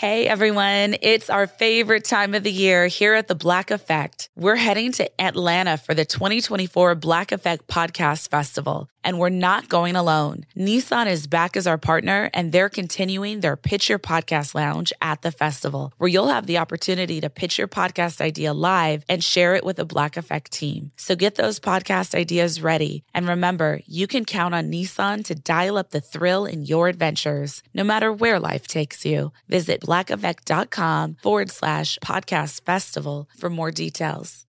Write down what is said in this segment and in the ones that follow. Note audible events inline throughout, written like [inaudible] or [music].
Hey everyone, it's our favorite time of the year here at the Black Effect. We're heading to Atlanta for the 2024 Black Effect Podcast Festival, and we're not going alone. Nissan is back as our partner, and they're continuing their Pitch Your Podcast Lounge at the festival, where you'll have the opportunity to pitch your podcast idea live and share it with the Black Effect team. So get those podcast ideas ready. And remember, you can count on Nissan to dial up the thrill in your adventures, no matter where life takes you. Visit blackeffect.com forward slash podcast festival for more details.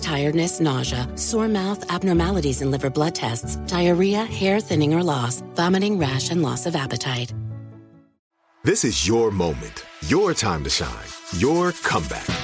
tiredness, nausea, sore mouth, abnormalities in liver blood tests, diarrhea, hair thinning or loss, vomiting, rash, and loss of appetite. This is your moment, your time to shine, your comeback.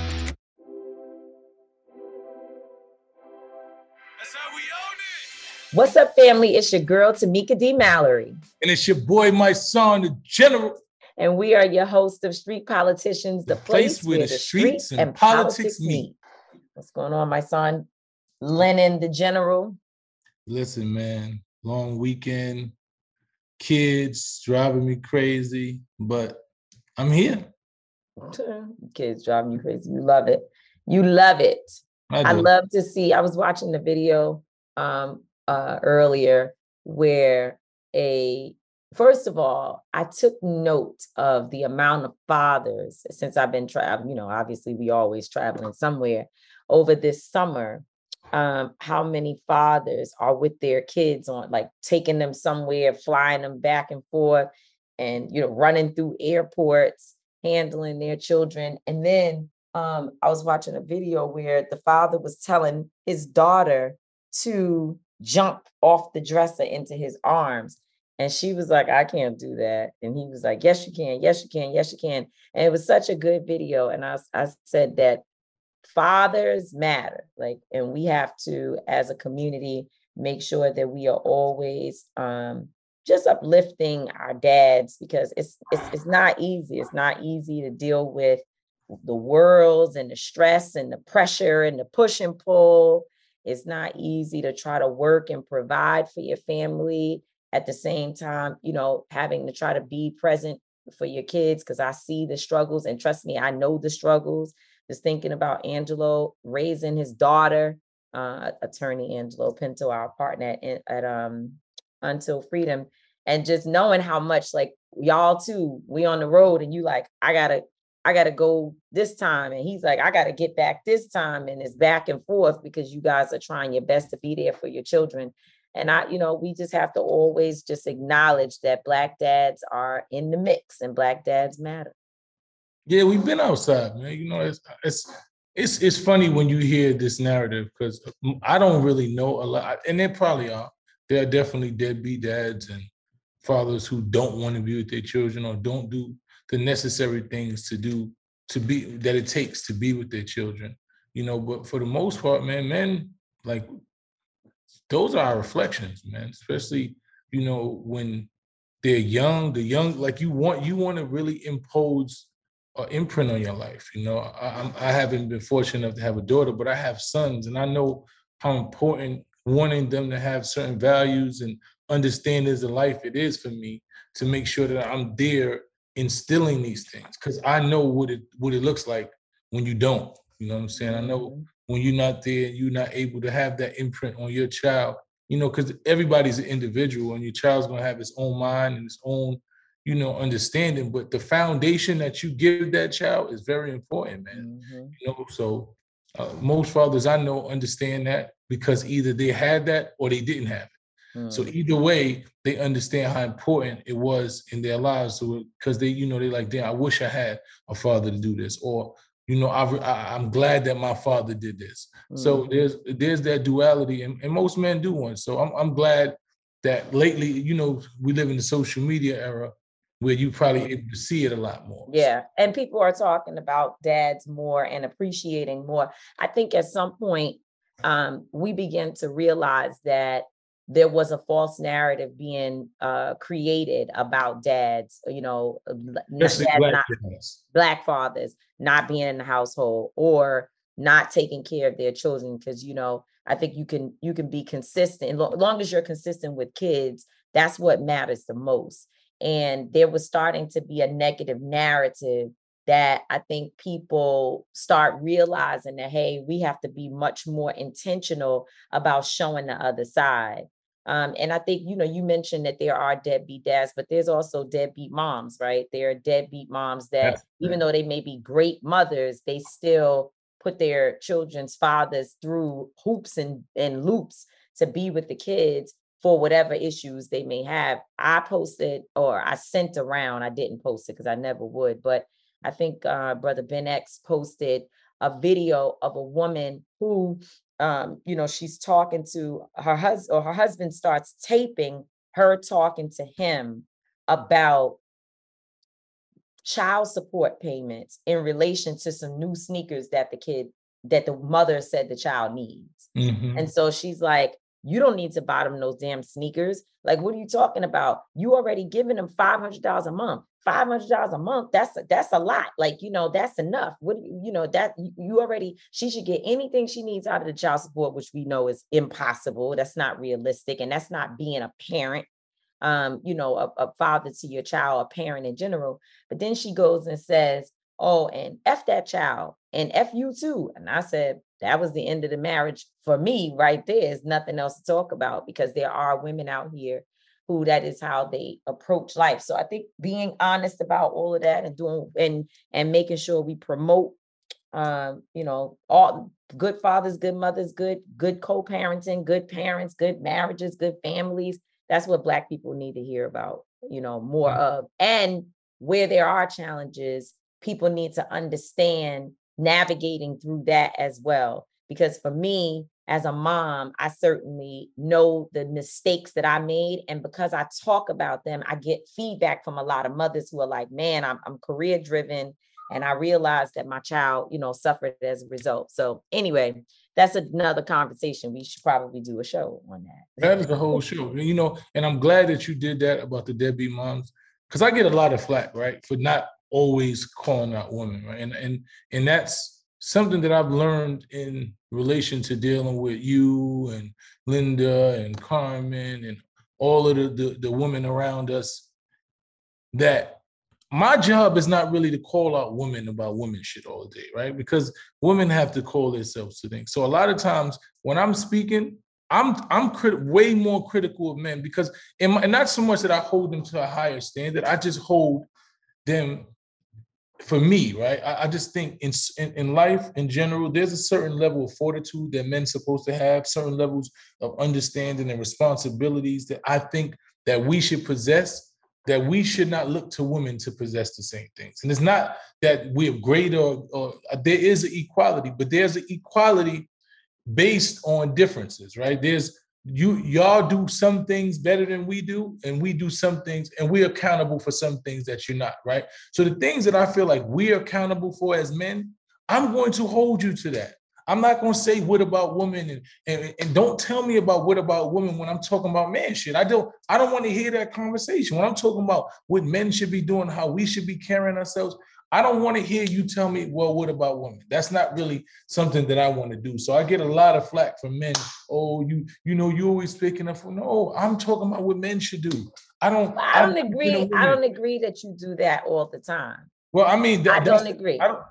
What's up, family? It's your girl, Tamika D. Mallory. And it's your boy, Mysonne, the general. And we are your host of Street Politicians, the, the place, place, where, the, streets, and, politics, politics meet. meet. What's going on, my son? Linen, the general. Listen, man, long weekend, kids driving me crazy, but I'm here. [laughs] Kids driving you crazy. You love it. You love it. I, I love to see. I was watching the video um, uh, earlier where a first of all, I took note of the amount of fathers since I've been traveling. You know, obviously we always traveling somewhere over this summer. Um, how many fathers are with their kids on like taking them somewhere, flying them back and forth, and you know, running through airports, handling their children. And then um, I was watching a video where the father was telling his daughter to jump off the dresser into his arms. And she was like, I can't do that. And he was like, Yes, you can. Yes, you can. Yes, you can. And it was such a good video. And I, I said that fathers matter. Like, and we have to, as a community, make sure that we are always um, just uplifting our dads because it's, it's it's not easy. It's not easy to deal with the worlds and the stress and the pressure and the push and pull it's not easy to try to work and provide for your family at the same time, you know, having to try to be present for your kids because I see the struggles and trust me, I know the struggles. Just thinking about Angelo raising his daughter, uh, attorney Angelo Pinto, our partner at, at um, Until Freedom. and just knowing how much like y'all too, we on the road and you like, I gotta, I gotta go this time. And he's like, I gotta get back this time. And it's back and forth because you guys are trying your best to be there for your children. And I, you know, we just have to always just acknowledge that black dads are in the mix and black dads matter. Yeah, we've been outside, man. You know, it's it's it's it's funny when you hear this narrative because mm, I don't really know a lot, and there probably are. There are definitely deadbeat dads and fathers who don't want to be with their children or don't do the necessary things to do to be that it takes to be with their children. You know, but for the most part, man, men like those are our reflections, man. Especially, you know, when they're young, the young, like you want you want to really impose an imprint on your life. You know, I, I haven't been fortunate enough to have a daughter, but I have sons, and I know how important wanting them to have certain values and understandings of life it is for me to make sure that I'm there instilling these things because I know what it what it looks like when you don't. You know what I'm saying? I know mm-hmm. when you're not there, you're not able to have that imprint on your child. You know, because everybody's an individual, and your child's gonna have his own mind and his own, you know, understanding. But the foundation that you give that child is very important, man. Mm-hmm. You know, so uh, most fathers I know understand that because either they had that or they didn't have it. So mm. either way, they understand how important it was in their lives. So because they, you know, they like, damn, I wish I had a father to do this, or you know, I, I am glad that my father did this. Mm. So there's there's that duality, and, and most men do one. So I'm I'm glad that lately, you know, we live in the social media era where you probably able to see it a lot more. Yeah. And people are talking about dads more and appreciating more. I think at some point um, we begin to realize that there was a false narrative being uh, created about dads, you know, dads black, not, black fathers not being in the household or not taking care of their children. Because you know, I think you can you can be consistent. As long as you're consistent with kids, that's what matters the most. And there was starting to be a negative narrative that I think people start realizing that, hey, we have to be much more intentional about showing the other side. Um, and I think, you know, you mentioned that there are deadbeat dads, but there's also deadbeat moms, right? There are deadbeat moms that, That's even though they may be great mothers, they still put their children's fathers through hoops and, and loops to be with the kids for whatever issues they may have. I posted or I sent around, I didn't post it because I never would, but I think uh, Brother Ben X posted a video of a woman who um, you know, she's talking to her husband, or her husband starts taping her talking to him about child support payments in relation to some new sneakers that the kid that the mother said the child needs. Mm-hmm. And so she's like, you don't need to buy them those damn sneakers. Like, what are you talking about? You already giving them $500 a month. $500 a month that's a, that's a lot like you know that's enough. What you know that you already she should get anything she needs out of the child support which we know is impossible that's not realistic and that's not being a parent um you know a, a father to your child a parent in general. But then she goes and says oh and f that child and f you too and i said that was the end of the marriage for me right there is nothing else to talk about because there are women out here who that is how they approach life. So I think being honest about all of that and doing and and making sure we promote um, you know, all good fathers, good mothers, good, good co-parenting, good parents, good marriages, good families. That's what black people need to hear about, you know, more of. And where there are challenges, people need to understand navigating through that as well. Because for me, as a mom, I certainly know the mistakes that I made. And because I talk about them, I get feedback from a lot of mothers who are like, man, I'm, I'm career driven. And I realized that my child, you know, suffered as a result. So anyway, that's another conversation. We should probably do a show on that. That is a whole show. You know, and I'm glad that you did that about the deadbeat moms. Cause I get a lot of flack, right? For not always calling out women, right? And and and that's something that I've learned in relation to dealing with you and Linda and Carmen and all of the, the, the women around us that my job is not really to call out women about women shit all day, right? Because women have to call themselves to things. So a lot of times when I'm speaking, I'm I'm crit- way more critical of men because my, and not so much that I hold them to a higher standard. I just hold them for me, right? I, I just think in, in, in life in general, there's a certain level of fortitude that men's supposed to have, certain levels of understanding and responsibilities that I think that we should possess. That we should not look to women to possess the same things, and it's not that we're greater or, or uh, there is an equality, but there's an equality based on differences, right? There's you y'all do some things better than we do and we do some things and we're accountable for some things that you're not right? So the things that i feel like we're accountable for as men i'm going to hold you to that. I'm not going to say what about women and, and, and don't tell me about what about women when i'm talking about man shit. I don't i don't want to hear that conversation. When i'm talking about what men should be doing how we should be carrying ourselves I don't want to hear you tell me, well, what about women? That's not really something that I want to do. So I get a lot of flack from men. Oh, you, you know, you always picking up for no, I'm talking about what men should do. I don't I don't I, agree. You know, I don't agree that you do that all the time. Well, I mean, that, I don't agree. I don't,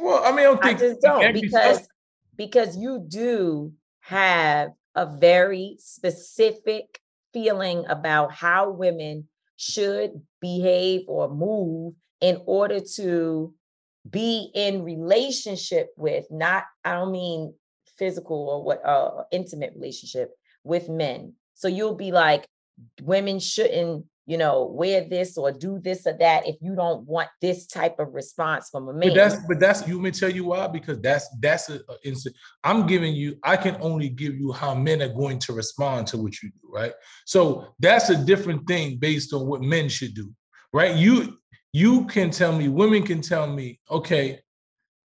well, I mean, I don't think I just don't because because you do have a very specific feeling about how women should behave or move in order to be in relationship with not i don't mean physical or what uh intimate relationship with men. So you'll be like women shouldn't you know wear this or do this or that if you don't want this type of response from a man but that's but that's you may tell you why because that's that's a, a i'm giving you i can only give you how men are going to respond to what you do right? So that's a different thing based on what men should do right? You you can tell me, women can tell me, okay,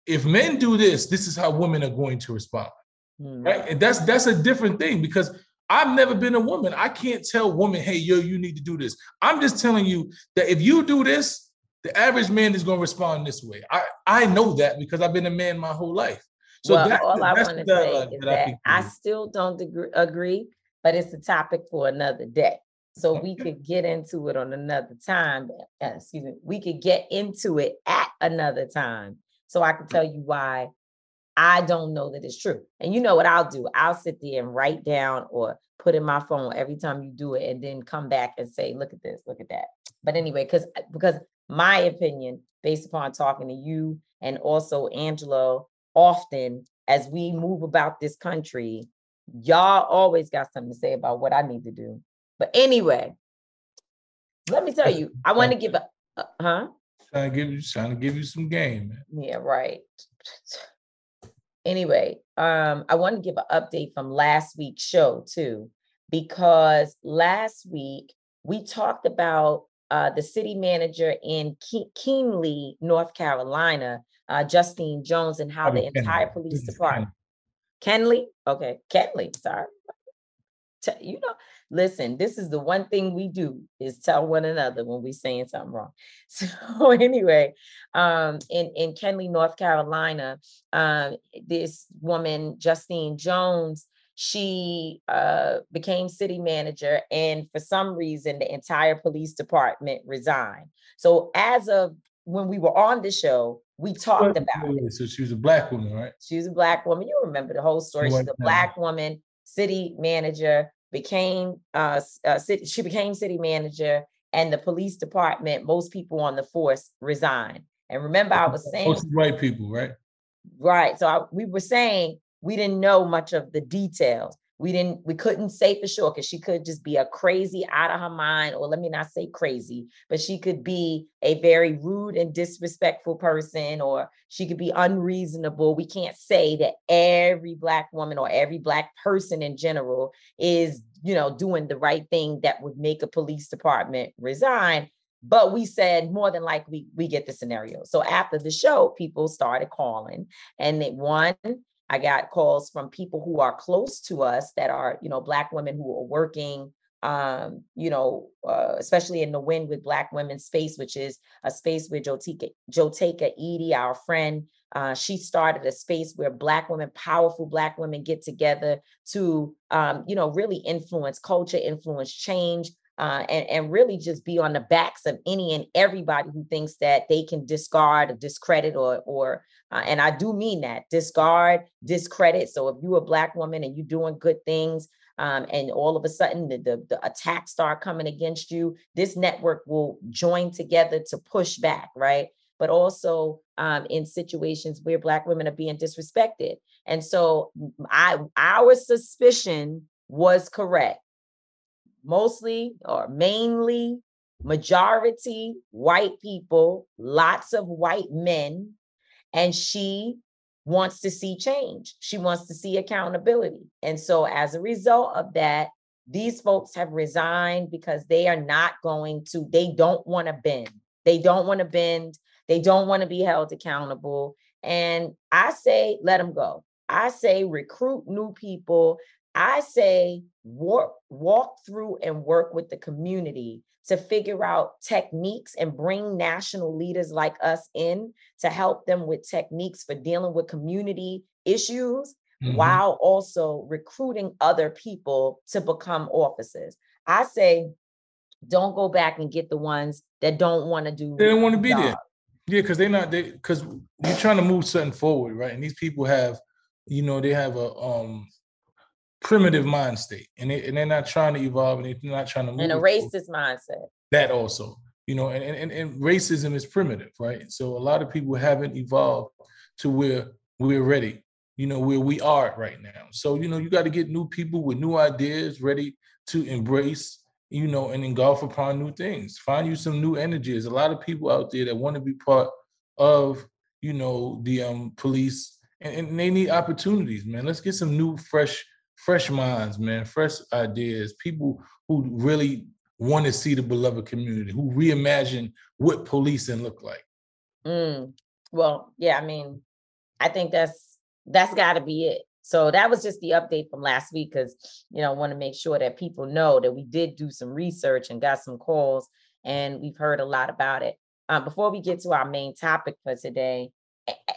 if men do this, this is how women are going to respond. Mm. Right. And that's that's a different thing because I've never been a woman. I can't tell women, hey, yo, you need to do this. I'm just telling you that if you do this, the average man is going to respond this way. I, I know that because I've been a man my whole life. So well, that, all I want to say is that, that I, I still don't agree, agree, but it's a topic for another day. So we could get into it on another time. Uh, excuse me. We could get into it at another time. So I can tell you why I don't know that it's true. And you know what I'll do? I'll sit there and write down or put in my phone every time you do it and then come back and say, look at this, look at that. But anyway, because uh, because my opinion, based upon talking to you and also Angelo often as we move about this country, y'all always got something to say about what I need to do. But anyway, let me tell you, I want to give a uh, huh. Trying to give you trying to give you some game. Yeah, right. Anyway, um, I want to give an update from last week's show too, because last week we talked about uh, the city manager in Ke- Kenly, North Carolina, uh, Justine Jones, and how the entire police department. Kenly, okay, Kenly, sorry, you know, listen, this is the one thing we do is tell one another when we're saying something wrong. [laughs] So anyway, um, in, in Kenly, North Carolina, um, this woman, Justine Jones, she uh, became city manager and for some reason the entire police department resigned. So as of when we were on the show, we talked about it. So she was a black woman, right? She was a black woman. You remember the whole story. She's a black woman, city manager became uh, uh, city, she became city manager and the police department most people on the force resigned. And remember i was [laughs] saying most white people right? Right so I, we were saying we didn't know much of the details we didn't we couldn't say for sure because she could just be a crazy out of her mind or let me not say crazy but she could be a very rude and disrespectful person or she could be unreasonable. We can't say that every black woman or every black person in general is you know doing the right thing that would make a police department resign but we said more than likely we get the scenario. So after the show people started calling and they one I got calls from people who are close to us that are, you know, Black women who are working, um, you know, uh, especially in the Win With Black Women's space, which is a space where Jotaka, Jotaka Eaddy, our friend, uh, she started a space where Black women, powerful Black women get together to, um, you know, really influence culture, influence change, uh, and, and really just be on the backs of any and everybody who thinks that they can discard or discredit or, or uh, and I do mean that discard, discredit. So if you're a Black woman and you're doing good things, um, and all of a sudden the, the, the attacks start coming against you, this network will join together to push back, right? But also um, in situations where Black women are being disrespected. And so I our suspicion was correct. Mostly or mainly majority white people, lots of white men, and she wants to see change. She wants to see accountability. And so, as a result of that, these folks have resigned because they are not going to, they don't want to bend. They don't want to bend. They don't want to be held accountable. And I say, let them go. I say, recruit new people. I say, walk, walk through and work with the community to figure out techniques and bring national leaders like us in to help them with techniques for dealing with community issues mm-hmm. while also recruiting other people to become officers. I say, don't go back and get the ones that don't want to do. They don't want to be there. Yeah, because they're not. They because you're trying to move something forward, right? And these people have, you know, they have a um primitive mind state, and they and they're not trying to evolve, and they're not trying to move. And a racist mindset. That also, you know, and, and and racism is primitive, right? So a lot of people haven't evolved to where we're ready, you know, where we are right now. So you know, you got to get new people with new ideas, ready to embrace, you know, and engulf upon new things. Find you some new energy. There's a lot of people out there that want to be part of, you know, the um police, and, and they need opportunities, man. Let's get some new, fresh fresh minds, man, fresh ideas, people who really want to see the beloved community, who reimagine what policing look like. Mm. Well, yeah, I mean, I think that's that's got to be it. So that was just the update from last week because you know I want to make sure that people know that we did do some research and got some calls and we've heard a lot about it. Um, before we get to our main topic for today,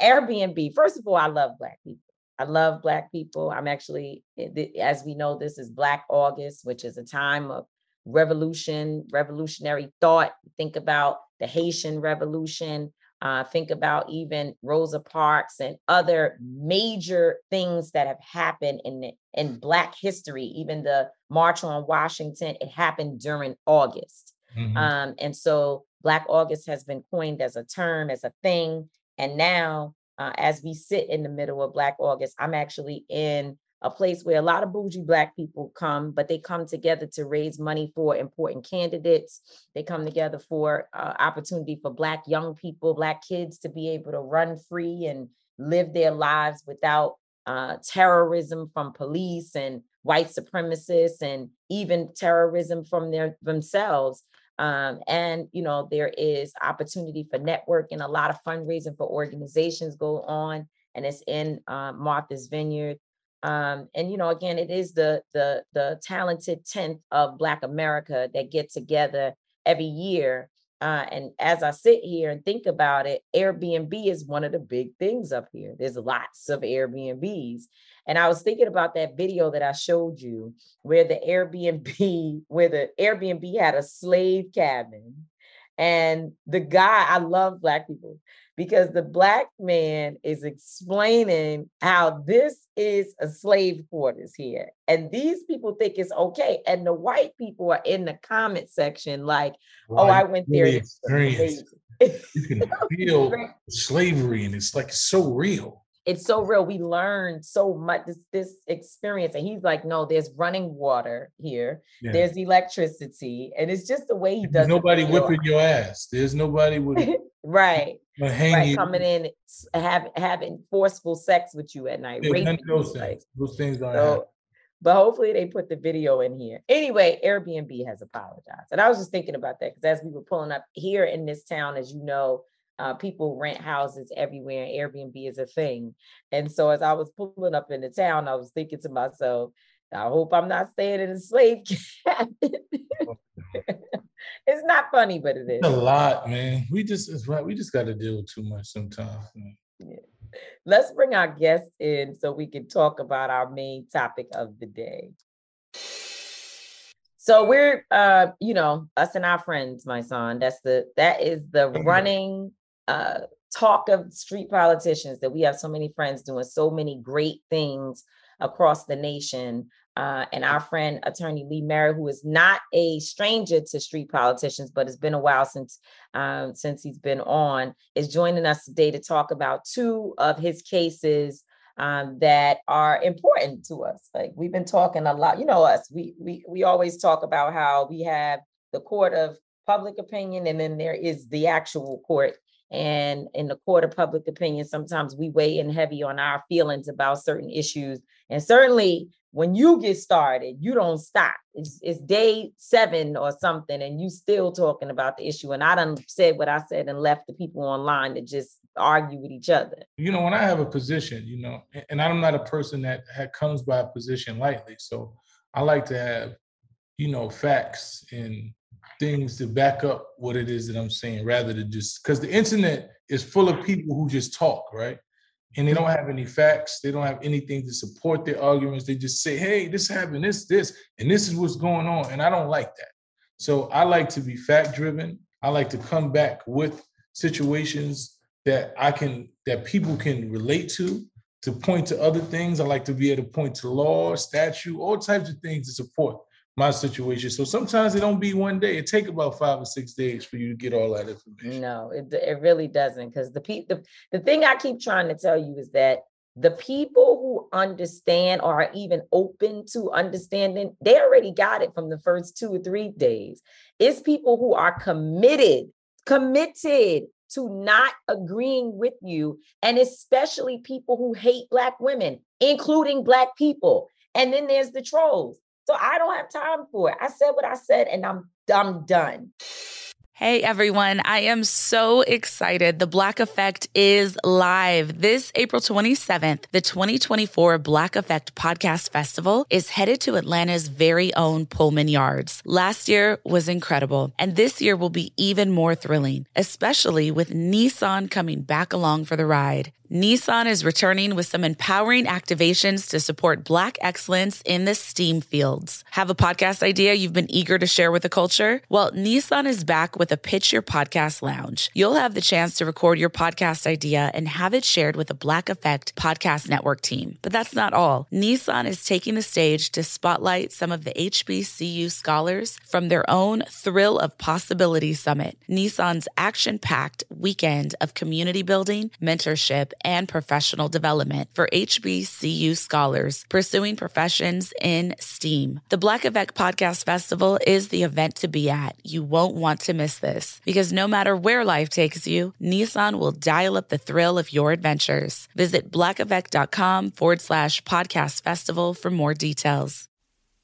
Airbnb. First of all, I love Black people. I love Black people. I'm actually, eh, as we know, this is Black August, which is a time of revolution, revolutionary thought. Think about the Haitian Revolution. Uh, think about even Rosa Parks and other major things that have happened in in Black history. Even the March on Washington, it happened during August, mm-hmm. um, and so Black August has been coined as a term, as a thing, and now uh, as we sit in the middle of Black August, I'm actually in a place where a lot of bougie Black people come, but they come together to raise money for important candidates. They come together for uh, opportunity for Black young people, Black kids to be able to run free and live their lives without uh, terrorism from police and white supremacists and even terrorism from their themselves. Um, and you know there is opportunity for networking a lot of fundraising for organizations go on and it's in uh, martha's vineyard. Um, and you know again it is the the the talented 10th of black america that get together every year uh, and as I sit here and think about it, Airbnb is one of the big things up here. There's lots of Airbnbs. And I was thinking about that video that I showed you where the Airbnb, [laughs] where the Airbnb had a slave cabin. And the guy, I love Black people because the Black man is explaining how this is a slave quarters here. And these people think it's okay. And the white people are in the comment section like, oh, I went there. Experience. [laughs] you can feel slavery and it's like so real it's so real. We learned so much this, this experience. And he's like, no, there's running water here. Yeah. There's electricity. And it's just the way he does There's nobody whipping your ass. There's nobody with [laughs] right. right. coming in have, having forceful sex with you at night. Yeah, those, things. those things don't so. But hopefully they put the video in here. Anyway, Airbnb has apologized. And I was just thinking about that because as we were pulling up here in this town, as you know, uh, people rent houses everywhere and Airbnb is a thing. And so as I was pulling up in the town, I was thinking to myself, I hope I'm not staying in a slave [laughs] cabin. It's not funny, but it is. a lot, man. We just it's right. We just got to deal with too much sometimes. Yeah. Let's bring our guests in so we can talk about our main topic of the day. So we're uh, you know, us and our friends, Mysonne. That's the that is the running uh, talk of street politicians that we have so many friends doing so many great things across the nation uh, and our friend attorney Lee Merritt, who is not a stranger to street politicians, but it's been a while since um, since he's been on, is joining us today to talk about two of his cases um, that are important to us. Like we've been talking a lot, you know, us. We we we always talk about how we have the court of public opinion, and then there is the actual court. And in the court of public opinion, sometimes we weigh in heavy on our feelings about certain issues. And certainly when you get started, you don't stop. It's, it's day seven or something, and you still talking about the issue. And I done said what I said and left the people online to just argue with each other. You know, when I have a position, you know, and I'm not a person that comes by a position lightly. So I like to have, you know, facts and things to back up what it is that I'm saying rather than just because the internet is full of people who just talk, right? And they don't have any facts, they don't have anything to support their arguments. They just say, hey, this happened, this, this, and this is what's going on. And I don't like that. So I like to be fact driven. I like to come back with situations that I can that people can relate to to point to other things. I like to be able to point to law, statute, all types of things to support my situation. So sometimes it don't be one day. It take about five or six days for you to get all that information. No, it, it really doesn't. Because the, pe- the the thing I keep trying to tell you is that the people who understand or are even open to understanding, they already got it from the first two or three days. It's people who are committed, committed to not agreeing with you, and especially people who hate Black women, including Black people. And then there's the trolls. So I don't have time for it. I said what I said and I'm I'm done. Hey everyone, I am so excited. The Black Effect is live. This April 27th, the 2024 Black Effect Podcast Festival is headed to Atlanta's very own Pullman Yards. Last year was incredible, and this year will be even more thrilling, especially with Nissan coming back along for the ride. Nissan is returning with some empowering activations to support Black excellence in the STEAM fields. Have a podcast idea you've been eager to share with the culture? Well, Nissan is back with a Pitch Your Podcast Lounge. You'll have the chance to record your podcast idea and have it shared with the Black Effect Podcast Network team. But that's not all. Nissan is taking the stage to spotlight some of the HBCU scholars from their own Thrill of Possibility Summit, Nissan's action packed weekend of community building, mentorship, and professional development for HBCU scholars pursuing professions in STEAM. The Black Effect Podcast Festival is the event to be at. You won't want to miss this because no matter where life takes you, Nissan will dial up the thrill of your adventures. Visit blackeffect.com forward slash podcast festival for more details.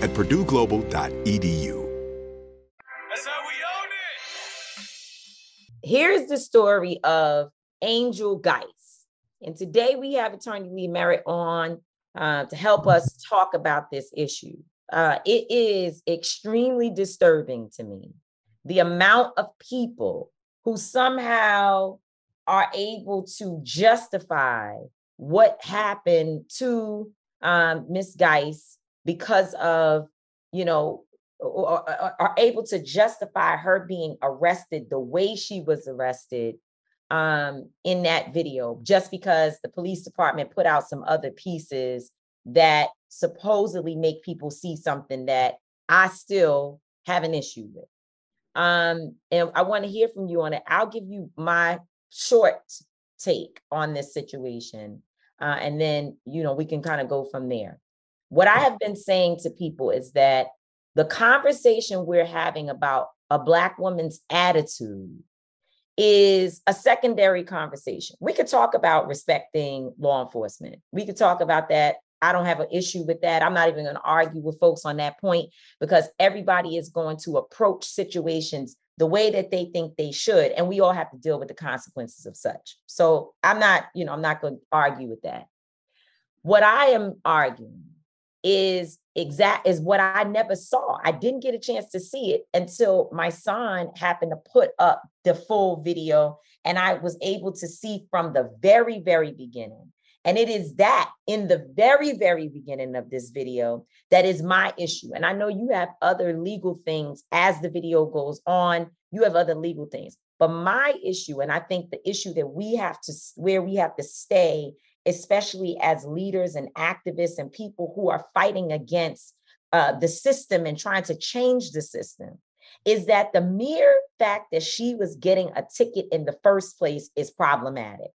at purdueglobal.edu. That's how we own it. Here's the story of Angel Geist. And today we have attorney Lee Merritt on uh, to help us talk about this issue. Uh, it is extremely disturbing to me the amount of people who somehow are able to justify what happened to um, Miss Geist because of, you know, are able to justify her being arrested the way she was arrested um, in that video, just because the police department put out some other pieces that supposedly make people see something that I still have an issue with. Um, and I want to hear from you on it. I'll give you my short take on this situation. Uh, and then, you know, we can kind of go from there. What I have been saying to people is that the conversation we're having about a Black woman's attitude is a secondary conversation. We could talk about respecting law enforcement. We could talk about that. I don't have an issue with that. I'm not even going to argue with folks on that point because everybody is going to approach situations the way that they think they should and we all have to deal with the consequences of such. So I'm not, you know, I'm not going to argue with that. What I am arguing is exact is what I never saw. I didn't get a chance to see it until my son happened to put up the full video and I was able to see from the very very beginning. And it is that in the very very beginning of this video that is my issue. And I know you have other legal things as the video goes on, you have other legal things. But my issue and I think the issue that we have to where we have to stay especially as leaders and activists and people who are fighting against uh, the system and trying to change the system, is that the mere fact that she was getting a ticket in the first place is problematic.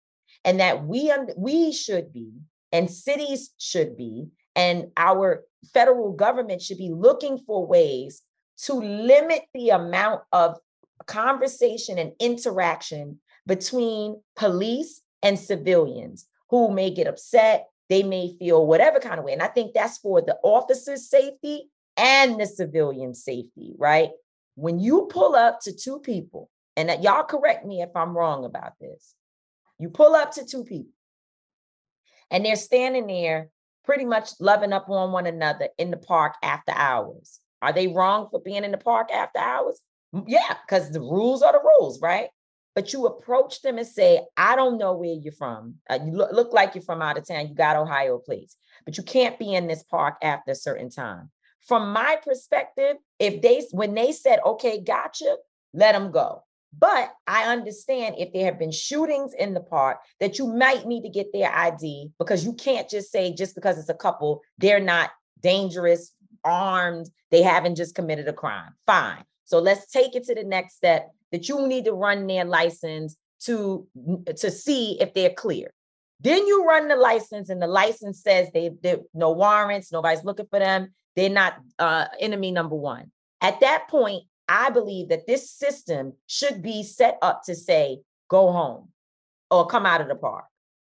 And that we, we should be, and cities should be, and our federal government should be looking for ways to limit the amount of conversation and interaction between police and civilians who may get upset. They may feel whatever kind of way. And I think that's for the officer's safety and the civilian safety, right? When you pull up to two people, and that y'all correct me if I'm wrong about this. You pull up to two people and they're standing there pretty much loving up on one another in the park after hours. Are they wrong for being in the park after hours? Yeah, because the rules are the rules, right? But you approach them and say, I don't know where you're from. Uh, you look, look like you're from out of town. You got Ohio plates, but you can't be in this park after a certain time. From my perspective, if they, when they said, okay, gotcha, let them go. But I understand if there have been shootings in the park that you might need to get their ID because you can't just say, just because it's a couple, they're not dangerous, armed, they haven't just committed a crime. Fine. So let's take it to the next step that you need to run their license to to see if they're clear. Then you run the license, and the license says they they no warrants, nobody's looking for them. They're not uh, enemy number one. At that point, I believe that this system should be set up to say, go home or come out of the park.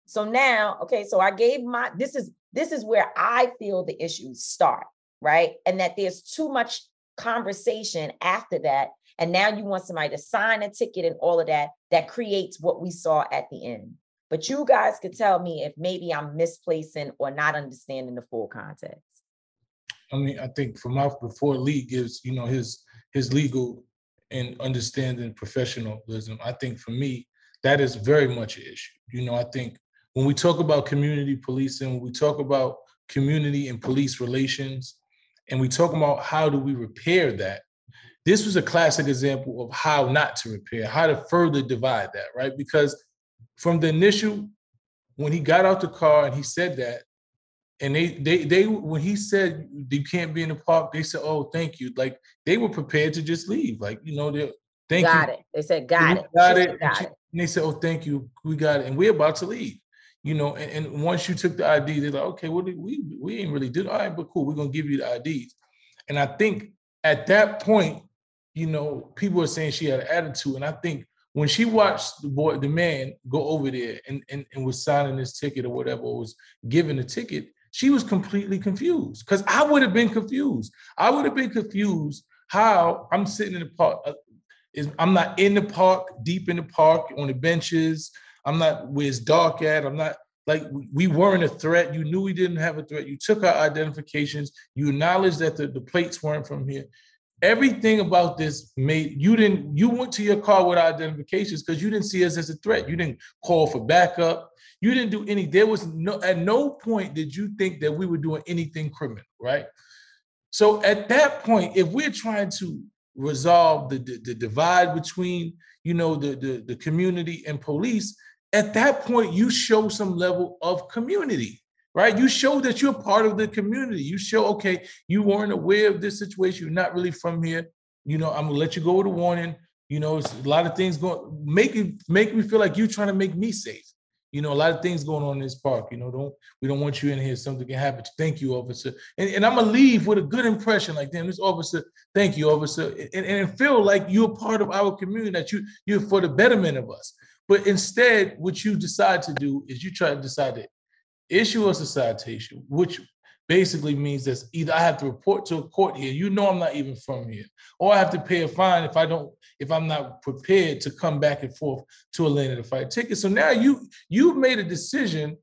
So now, okay, so I gave my this is this is where I feel the issues start, right? And that there's too much conversation after that. And now you want somebody to sign a ticket and all of that, that creates what we saw at the end. But you guys could tell me if maybe I'm misplacing or not understanding the full context. I mean, I think from my before Lee gives, you know, his his legal and understanding professionalism, I think for me, that is very much an issue. You know, I think when we talk about community policing, when we talk about community and police relations, and we talk about how do we repair that, this was a classic example of how not to repair, how to further divide that, right? Because from the initial, when he got out the car and he said that, and they they they when he said you can't be in the park, they said, "Oh, thank you." Like they were prepared to just leave. Like you know, they thank got you. Got it. They said, "Got it, got it." Got and, it. and they said, "Oh, thank you, we got it," and we're about to leave. You know, and, and once you took the ID, they're like, "Okay, did we we ain't really did all right, but cool, we're gonna give you the IDs." And I think at that point, you know, people are saying she had an attitude, and I think when she watched the boy, the man go over there and, and, and was signing his ticket or whatever, or was given a ticket, she was completely confused. Because I would have been confused. I would have been confused how I'm sitting in the park. Uh, is I'm not in the park, deep in the park, on the benches. I'm not it's dark at. I'm not like we weren't a threat. You knew we didn't have a threat. You took our identifications. You acknowledged that the, the plates weren't from here everything about this made you didn't you went to your car with our identifications because you didn't see us as a threat you didn't call for backup you didn't do any there was no at no point did you think that we were doing anything criminal right so at that point if we're trying to resolve the, the, the divide between you know the, the the community and police at that point you show some level of community right? You show that you're part of the community. You show, okay, you weren't aware of this situation. You're not really from here. You know, I'm gonna let you go with a warning. You know, it's a lot of things going make it make me feel like you're trying to make me safe. You know, a lot of things going on in this park. You know, don't we don't want you in here. Something can happen. Thank you, officer. And, and I'm gonna leave with a good impression. Like, damn, this officer. Thank you, officer. And, and feel like you're part of our community. That you you're for the betterment of us. But instead, what you decide to do is you try to decide to issue us a citation, which basically means that either I have to report to a court here, you know I'm not even from here, or I have to pay a fine if I don't, if I'm not prepared to come back and forth to a Atlanta to fight ticket. So now you you've made a decision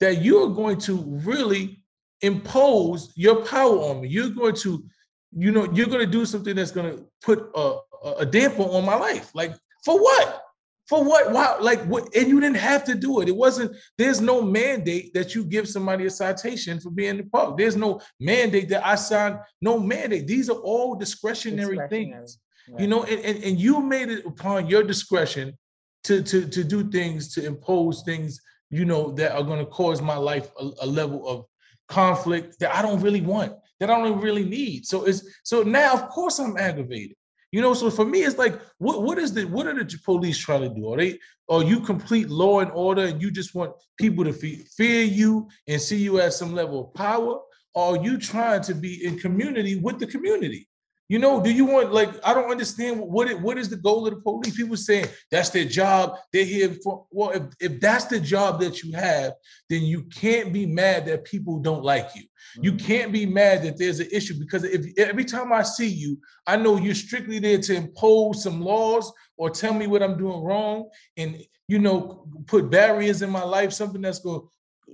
that you're going to really impose your power on me. You're going to, you know, you're going to do something that's going to put a, a damper on my life. Like for what? For what? Wow, like what? And you didn't have to do it. It wasn't, there's no mandate that you give somebody a citation for being in the park. There's no mandate that I signed, no mandate. These are all discretionary, discretionary. things. Right. You know, and, and, and you made it upon your discretion to, to, to do things, to impose things, you know, that are going to cause my life a, a level of conflict that I don't really want, that I don't really need. So it's so now, of course, I'm aggravated. You know, so for me, it's like, what what is the what are the police trying to do? Are they are you complete law and order and you just want people to fe- fear you and see you as some level of power? Or are you trying to be in community with the community? You know, do you want like I don't understand what it what is the goal of the police? People saying that's their job. They're here for well, if, if that's the job that you have, then you can't be mad that people don't like you. You mm-hmm. can't be mad that there's an issue because if every time I see you, I know you're strictly there to impose some laws or tell me what I'm doing wrong and you know put barriers in my life, something that's gonna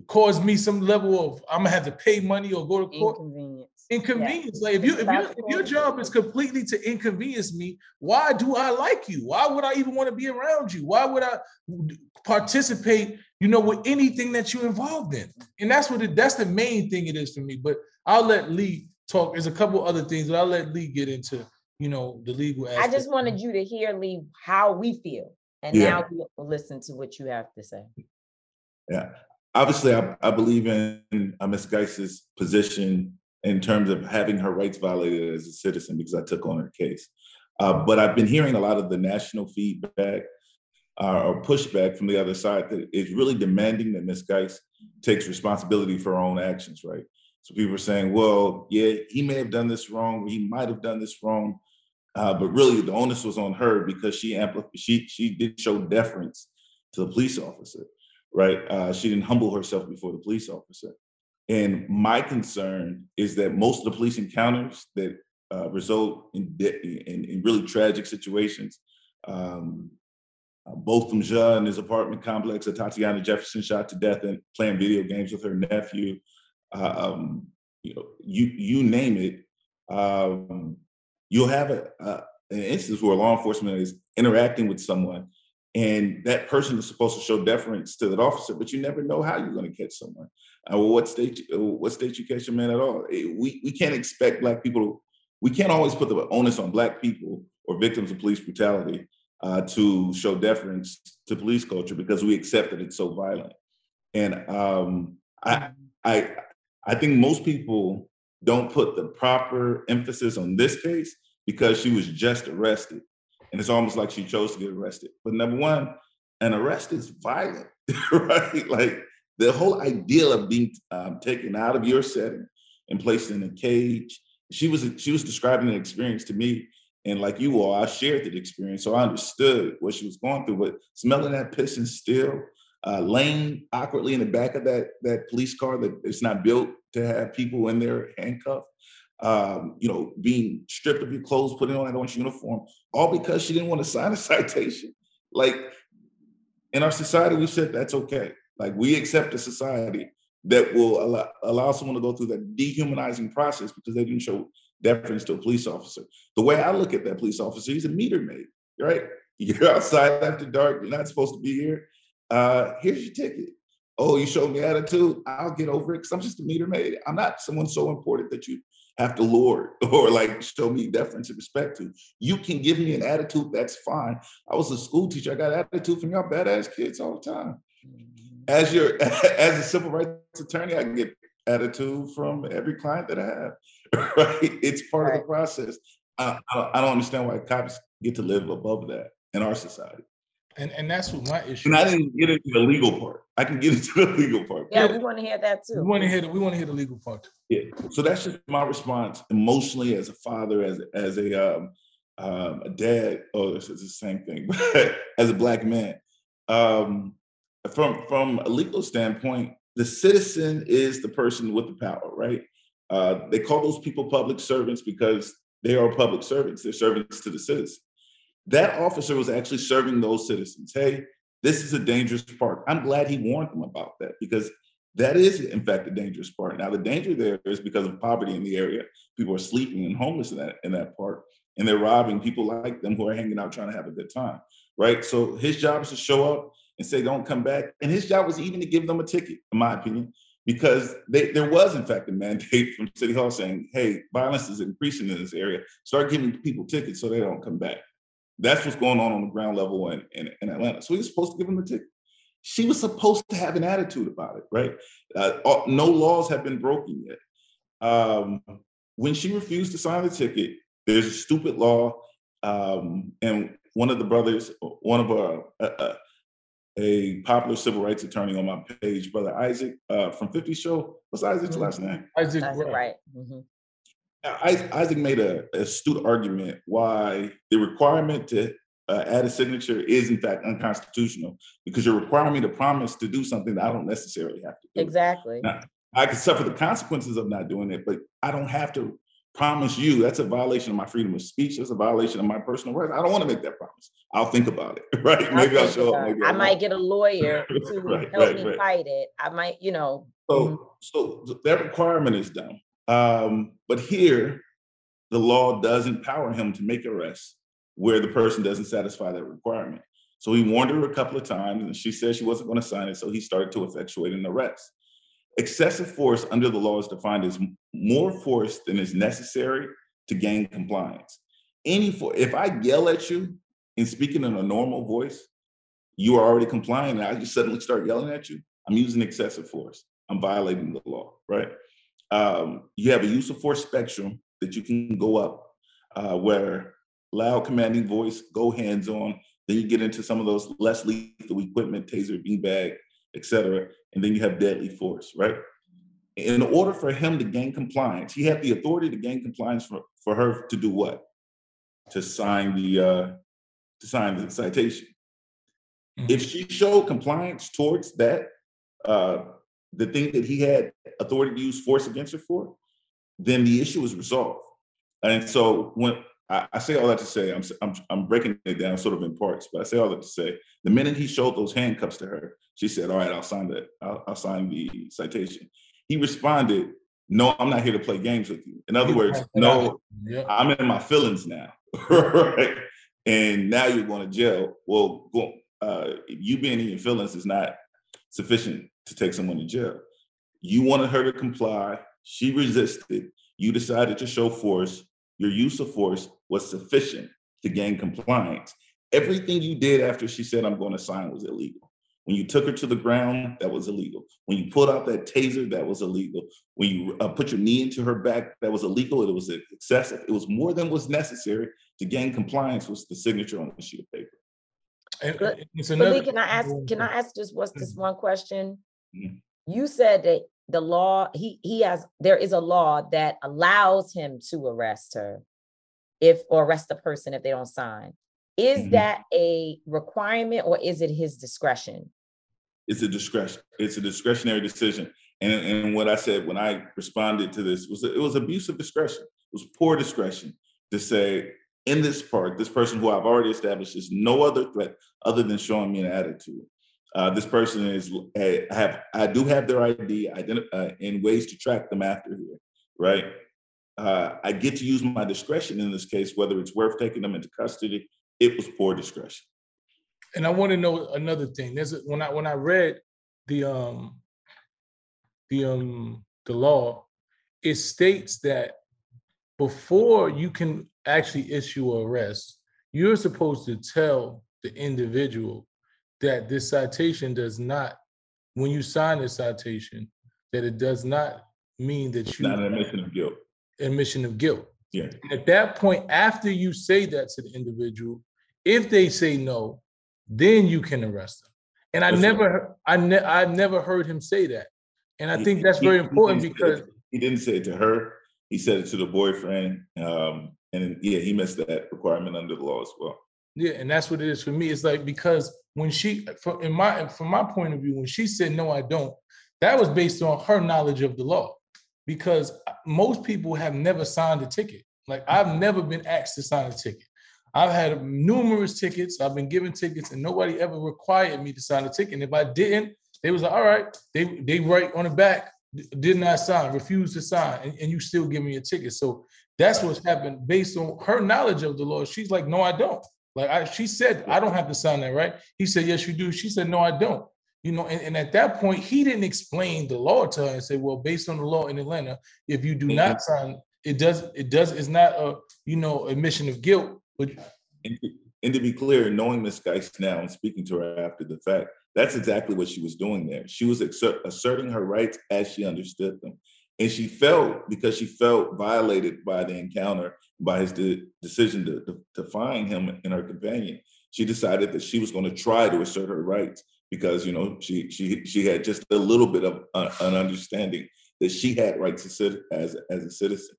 cause me some level of I'm gonna have to pay money or go to court inconvenience. Like if you if, you, if your job is completely to inconvenience me, why do I like you? Why would I even want to be around you? Why would I participate? You know, with anything that you're involved in, and that's what it, that's the main thing it is for me. But I'll let Lee talk. There's a couple other things, but I'll let Lee get into you know the legal. Aspect. I just wanted you to hear Lee how we feel, and yeah. now we'll listen to what you have to say. Yeah, obviously, I, I believe in uh, Ms. Geist's position in terms of having her rights violated as a citizen because I took on her case. Uh, but I've been hearing a lot of the national feedback uh, or pushback from the other side that is really demanding that Ms. Geist takes responsibility for her own actions, right? So people are saying, well, yeah, he may have done this wrong, he might have done this wrong, uh, but really the onus was on her because she amplified, she she did show deference to the police officer, right? Uh, she didn't humble herself before the police officer. And my concern is that most of the police encounters that uh, result in, de- in, in really tragic situations um, uh, Botham Jean in his apartment complex that Tatiana Jefferson shot to death and playing video games with her nephew. Uh, um, you know, you you name it. Um, you'll have a, an instance where law enforcement is interacting with someone, and that person is supposed to show deference to that officer, but you never know how you're going to catch someone. Uh, what state what state you catch a man at all? Eh, we we can't expect black people. We can't always put the onus on black people or victims of police brutality uh, to show deference to police culture because we accept that it's so violent. And um, I, I, I think most people don't put the proper emphasis on this case because she was just arrested. And it's almost like she chose to get arrested. But number one, an arrest is violent, [laughs] right? Like the whole idea of being um, taken out of your setting and placed in a cage. She was she was describing an experience to me and like you all, I shared that experience. So I understood what she was going through. But smelling that piss and still, uh, laying awkwardly in the back of that, that police car that it's not built to have people in there handcuffed, um, you know, being stripped of your clothes, putting on that orange uniform, all because she didn't want to sign a [laughs] citation. Like in our society, we said that's okay. Like we accept a society that will allow, allow someone to go through that dehumanizing process because they didn't show deference to a police officer. The way I look at that police officer, he's a meter maid, right? [laughs] You're outside after dark. You're not supposed to be here. Uh, here's your ticket. Oh, you showed me attitude. I'll get over it because I'm just a meter maid. I'm not someone so important that you have to lord [laughs] or like show me deference and respect to. You can give me an attitude, that's fine. I was a school teacher. I got attitude from y'all badass kids all the time. As your [laughs] as a civil rights attorney, I get attitude from every client that I have. [laughs] right? It's part of the process. I, I, don't understand why cops get to live above that in our society. And and that's what my issue. And I didn't get into the legal part. I can get [laughs] into the legal part. Yeah, we want to hear that too. We want to hear. The, we want to hear the legal part. Yeah. So that's just my response emotionally as a father, as as a um, um, a dad. Oh, it's, it's the same thing. [laughs] But as a black man, um, from from a legal standpoint, the citizen is the person with the power, right? Uh, they call those people public servants because they are public servants. They're servants to the citizen. That officer was actually serving those citizens. Hey, this is a dangerous park. I'm glad he warned them about that because that is, in fact, a dangerous part. Now, the danger there is because of poverty in the area. People are sleeping and homeless in that in that part, and they're robbing people like them who are hanging out trying to have a good time, right? So his job is to show up and say, "Don't come back," and his job was even to give them a ticket, in my opinion because they, there was, in fact, a mandate from City Hall saying, hey, violence is increasing in this area. Start giving people tickets so they don't come back. That's what's going on on the ground level in, in, in Atlanta. So he was supposed to give him a ticket. She was supposed to have an attitude about it, right? Uh, no laws have been broken yet. Um, when she refused to sign the ticket, there's a stupid law. Um, and one of the brothers, one of our, uh, uh, a popular civil rights attorney on my page, Brother Isaac uh, from 50 Show. What's Isaac's mm-hmm. last name? Isaac, Isaac right. Mm-hmm. Isaac made a astute argument why the requirement to uh, add a signature is in fact unconstitutional because you're requiring me to promise to do something that I don't necessarily have to do. Exactly. Now, I can suffer the consequences of not doing it, but I don't have to promise you that's a violation of my freedom of speech. That's a violation of my personal rights. I don't want to make that promise. I'll think about it. [laughs] Right? I'll maybe I'll show up. Maybe I, I might get a lawyer [laughs] to right, help right, me right. fight it. I might, you know. So, mm-hmm. so that requirement is done. Um, but here, the law does empower him to make arrests where the person doesn't satisfy that requirement. So he warned her a couple of times, and she said she wasn't going to sign it. So he started to effectuate an arrest. Excessive force under the law is defined as more force than is necessary to gain compliance. Any for if I yell at you and speaking in a normal voice, you are already complying, and I just suddenly start yelling at you. I'm using excessive force. I'm violating the law, right? Um, you have a use of force spectrum that you can go up, uh, where loud, commanding voice, go hands on, Then you get into some of those less lethal equipment, taser, beanbag, etc. And then you have deadly force, right? In order for him to gain compliance, he had the authority to gain compliance for, for her to do what? To sign the uh, to sign the citation. Mm-hmm. If she showed compliance towards that, uh, the thing that he had authority to use force against her for, then the issue is resolved. And so when I, I, say all that to say, I'm, I'm I'm breaking it down sort of in parts, but I say all that to say, the minute he showed those handcuffs to her, she said, "All right, I'll sign that. I'll, I'll sign the citation." He responded, "No, I'm not here to play games with you." In other words, no, I'm in my feelings now, [laughs] right? And now you're going to jail. Well, go, uh, you being in your feelings is not sufficient to take someone to jail. You wanted her to comply. She resisted. You decided to show force. Your use of force was sufficient to gain compliance. Everything you did after she said, I'm going to sign was illegal. When you took her to the ground, that was illegal. When you pulled out that taser, that was illegal. When you uh, put your knee into her back, that was illegal. It was excessive. It was more than was necessary to gain compliance with the signature on the sheet of paper. And, but, another, Lee, can I ask? Can I ask just what's this one question? You said that the law he he has there is a law that allows him to arrest her if or arrest the person if they don't sign. Is mm-hmm. that a requirement or is it his discretion? It's a discretion. It's a discretionary decision. And, and what I said when I responded to this was it was abuse of discretion. It was poor discretion to say in this part, this person who I've already established is no other threat other than showing me an attitude. Uh, this person is I have I do have their ID uh, in ways to track them after here, right? Uh, I get to use my discretion in this case, whether it's worth taking them into custody. It was poor discretion. And I want to know another thing. There's a, when I when I read the um the um the law, it states that before you can actually issue an arrest, you're supposed to tell the individual that this citation does not, when you sign this citation, that it does not mean that you not an admission of guilt. Admission of guilt. Yeah. At that point, after you say that to the individual, if they say no, then you can arrest them. And I that's never, right. I, ne- I never heard him say that, and I he, think that's he, very important he because he didn't say it to her. He said it to the boyfriend, um, and yeah, he missed that requirement under the law as well. Yeah, and that's what it is for me. It's like because when she, from, in my from my point of view, when she said no, I don't, that was based on her knowledge of the law. Because most people have never signed a ticket. Like I've never been asked to sign a ticket. I've had numerous tickets. I've been given tickets, and nobody ever required me to sign a ticket. And if I didn't, they was like, "All right." They they write on the back, did not sign, refused to sign, and, and you still give me a ticket. So that's what's happened based on her knowledge of the law. She's like, "No, I don't." Like I, she said, I don't have to sign that, right? He said, Yes, you do. She said, No, I don't. You know, and, and at that point, he didn't explain the law to her and say, Well, based on the law in Atlanta, if you do mm-hmm. not sign, it does, it does, it's not a, you know, admission of guilt. But and, and to be clear, knowing Miss Geist now and speaking to her after the fact, that's exactly what she was doing there. She was asserting her rights as she understood them. And she felt, because she felt violated by the encounter, by his de- decision to, to, to find him and her companion, she decided that she was going to try to assert her rights because you know she she she had just a little bit of an understanding that she had rights as as a citizen.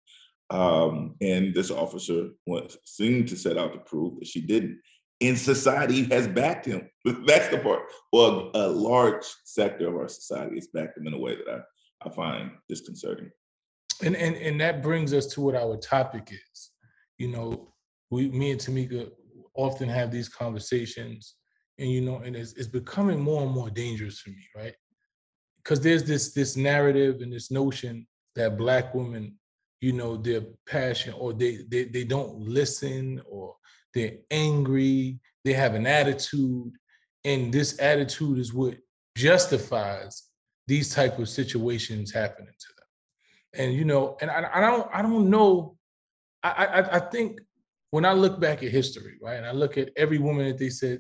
Um, and this officer was, seemed to set out to prove that she didn't. And society has backed him. [laughs] That's the part. Well, a large sector of our society has backed him in a way that I I find disconcerting. And and and that brings us to what our topic is. You know, we me and Tamika often have these conversations, and you know, and it's, it's becoming more and more dangerous for me, right? Because there's this this narrative and this notion that black women, you know, their passion or they they they don't listen or they're angry, they have an attitude, and this attitude is what justifies these type of situations happening to them. And you know, and I, I don't I don't know. I, I I think when I look back at history, right, and I look at every woman that they said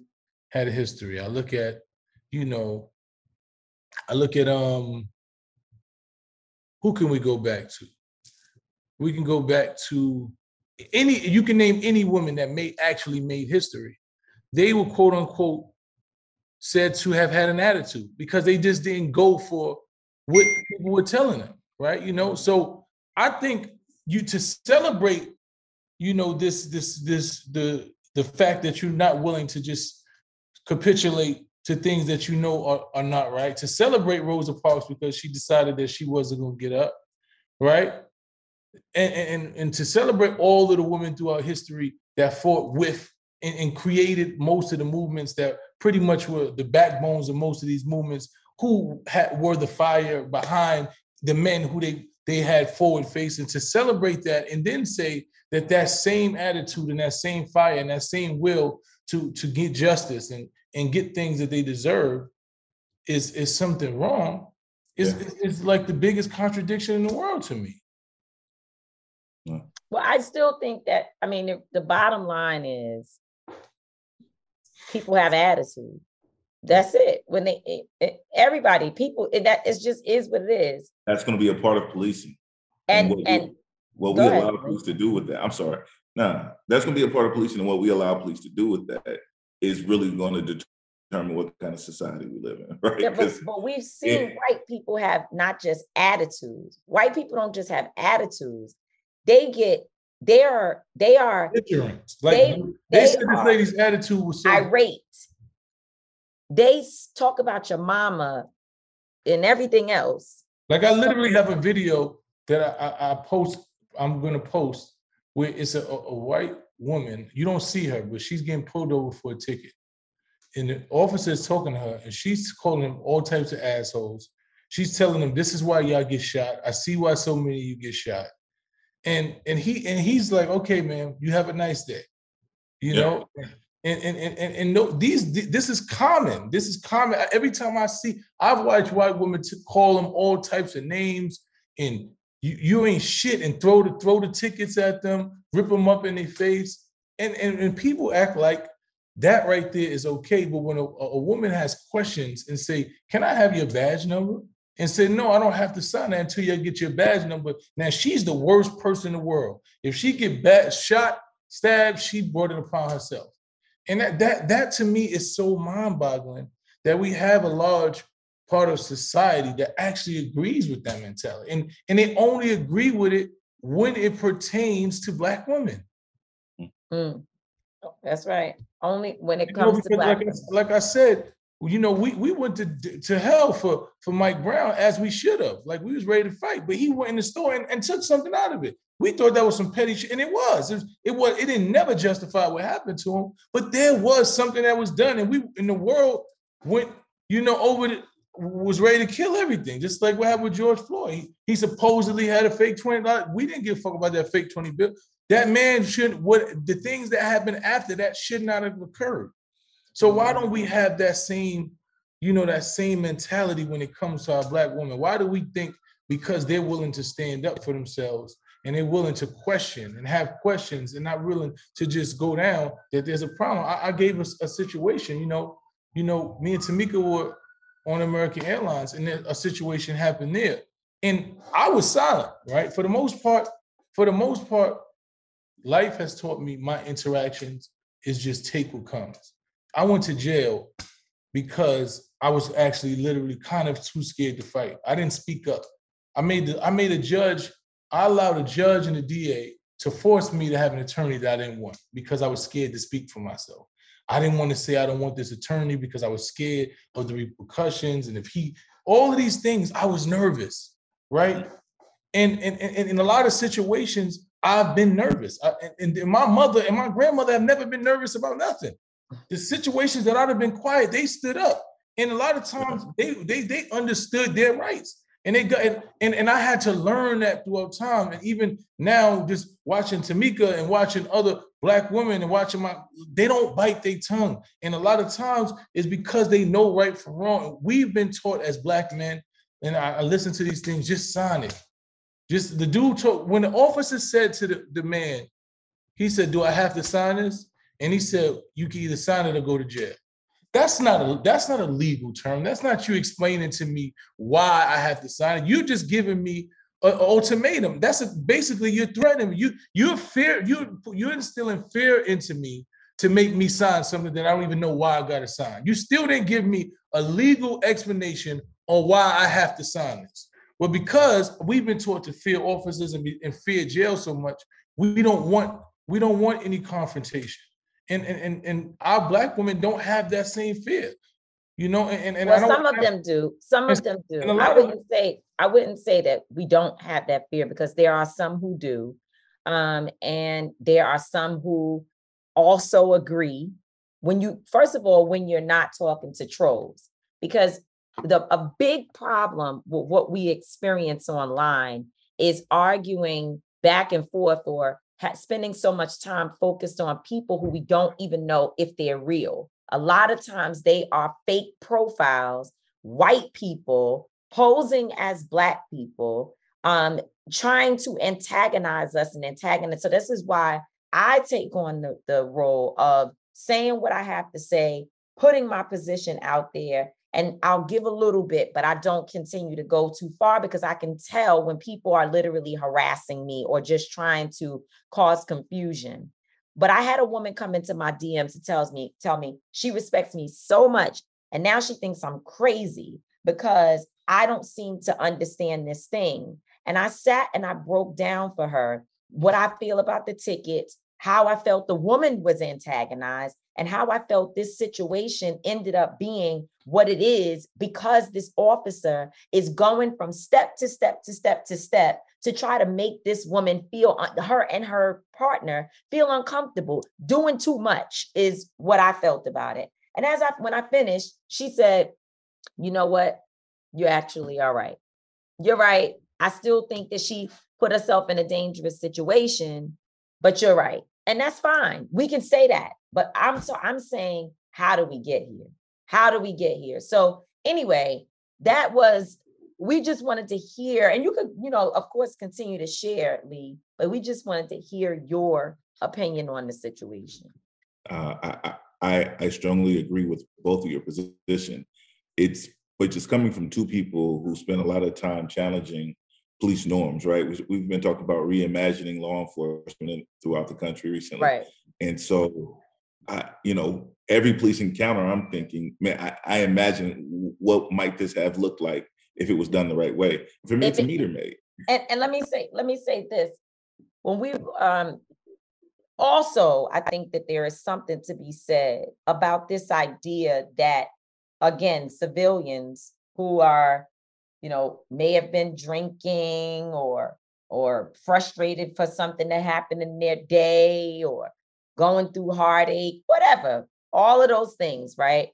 had a history. I look at, you know, I look at um who can we go back to? We can go back to any you can name any woman that made actually made history they were quote unquote said to have had an attitude because they just didn't go for what people were telling them, right? You know, so I think you to celebrate, you know, this this this the the fact that you're not willing to just capitulate to things that you know are, are not right, to celebrate Rosa Parks because she decided that she wasn't gonna get up, right? And, and, and to celebrate all of the women throughout history that fought with and, and created most of the movements that pretty much were the backbones of most of these movements. Who had, were the fire behind the men who they they had forward facing to celebrate that and then say that that same attitude and that same fire and that same will to to get justice and and get things that they deserve is is something wrong. Is yeah. is like the biggest contradiction in the world to me. Well i still think that i mean the, the bottom line is people have attitude. That's it. When they it, it, everybody people it, that it just is what it is. That's going to be a part of policing. And and what and, we, what we allow police to do with that. I'm sorry. No, that's going to be a part of policing, and what we allow police to do with that is really going to determine what kind of society we live in, [laughs] right? Yeah, but, but we've seen yeah. white people have not just attitudes. White people don't just have attitudes; they get they are they are ignorant. Like they, they, they said this lady's attitude was so irate. They talk about your mama and everything else. Like I literally have a video that I, I, I post. I'm gonna post where it's a, a white woman. You don't see her, but she's getting pulled over for a ticket. And the officer is talking to her, and she's calling them all types of assholes. She's telling them, "This is why y'all get shot. I see why so many of you get shot." And and he and he's like, okay, man, you have a nice day, you yeah. know. And and and and, and no, these this is common. This is common. Every time I see, I've watched white women to call them all types of names, and you, you ain't shit, and throw the throw the tickets at them, rip them up in their face, and and, and people act like that right there is okay. But when a, a woman has questions and say, "Can I have your badge number?" And said, No, I don't have to sign that until you get your badge number. Now she's the worst person in the world. If she get bad, shot, stabbed, she brought it upon herself. And that that that to me is so mind-boggling that we have a large part of society that actually agrees with that mentality. And, and they only agree with it when it pertains to black women. Mm. That's right. Only when it comes you know, to black like, like I said, you know, we we went to to hell for for Mike Brown as we should have. Like we was ready to fight, but he went in the store and, and took something out of it. We thought that was some petty shit, and it was. It, was. it was. It didn't never justify what happened to him, but there was something that was done, and we in the world went, you know, over the, was ready to kill everything, just like what happened with George Floyd. He, he supposedly had a fake twenty. We didn't give a fuck about that fake twenty bill. That man shouldn't. what the things that happened after that should not have occurred. So why don't we have that same, you know, that same mentality when it comes to our black women? Why do we think because they're willing to stand up for themselves and they're willing to question and have questions and not willing to just go down that there's a problem? I, I gave us a, a situation, you know, you know, me and Tamika were on American Airlines and a situation happened there. And I was silent, right? For the most part, for the most part, life has taught me my interactions is just take what comes. I went to jail because I was actually literally kind of too scared to fight. I didn't speak up. I made the I made a judge, I allowed a judge and a DA to force me to have an attorney that I didn't want because I was scared to speak for myself. I didn't want to say I don't want this attorney because I was scared of the repercussions. And if he, all of these things, I was nervous, right? And and, and in a lot of situations, I've been nervous. I, and, and my mother and my grandmother have never been nervous about nothing. The situations that I'd have been quiet, they stood up. And a lot of times they they they understood their rights. And they got and, and I had to learn that throughout time. And even now, just watching Tamika and watching other black women and watching my they don't bite their tongue. And a lot of times it's because they know right from wrong. We've been taught as black men, and I, I listen to these things, just sign it. Just the dude told when the officer said to the, the man, he said, Do I have to sign this? And he said you can either sign it or go to jail. That's not a that's not a legal term. That's not you explaining to me why I have to sign it. You're just giving me an ultimatum. That's a, basically you're threatening me. You you're fear you you're instilling fear into me to make me sign something that I don't even know why I got to sign. You still didn't give me a legal explanation on why I have to sign this. Well, because we've been taught to fear officers and, be, and fear jail so much, we don't want we don't want any confrontation. And and and, and our black women don't have that same fear. You know, and, and well, some of them do. Some of them do. I wouldn't of, say I wouldn't say that we don't have that fear because there are some who do. Um, and there are some who also agree when you first of all when you're not talking to trolls because the a big problem with what we experience online is arguing back and forth or spending so much time focused on people who we don't even know if they're real. A lot of times they are fake profiles white people posing as black people um trying to antagonize us and antagonize so this is why I take on the, the role of saying what I have to say, putting my position out there, and I'll give a little bit, but I don't continue to go too far because I can tell when people are literally harassing me or just trying to cause confusion. But I had a woman come into my DMs and tells me, tell me she respects me so much. And now she thinks I'm crazy because I don't seem to understand this thing. And I sat and I broke down for her what I feel about the tickets, how I felt the woman was antagonized, and how I felt this situation ended up being what it is because this officer is going from step to step to step to step to try to make this woman feel uh, her and her partner feel uncomfortable. Doing too much is what I felt about it. And as I when I finished, she said, "You know what? You're actually all right. You're right. I still think that she put herself in a dangerous situation, but you're right and that's fine. We can say that. But I'm so I'm saying, how do we get here? How do we get here? So anyway, that was we just wanted to hear, and you could, you know, of course, continue to share, Lee, but we just wanted to hear your opinion on the situation. Uh, I, I I strongly agree with both of your position. It's but just coming from two people who spend a lot of time challenging police norms, right? We've been talking about reimagining law enforcement throughout the country recently. Right. And so, I, you know, every police encounter, I'm thinking, man, I, I imagine what might this have looked like if it was done the right way. For me, if it's a meter maid. And, and let me say, let me say this. When we um also, I think that there is something to be said about this idea that again, civilians who are you know, may have been drinking or or frustrated for something that happened in their day or going through heartache, whatever, all of those things, right?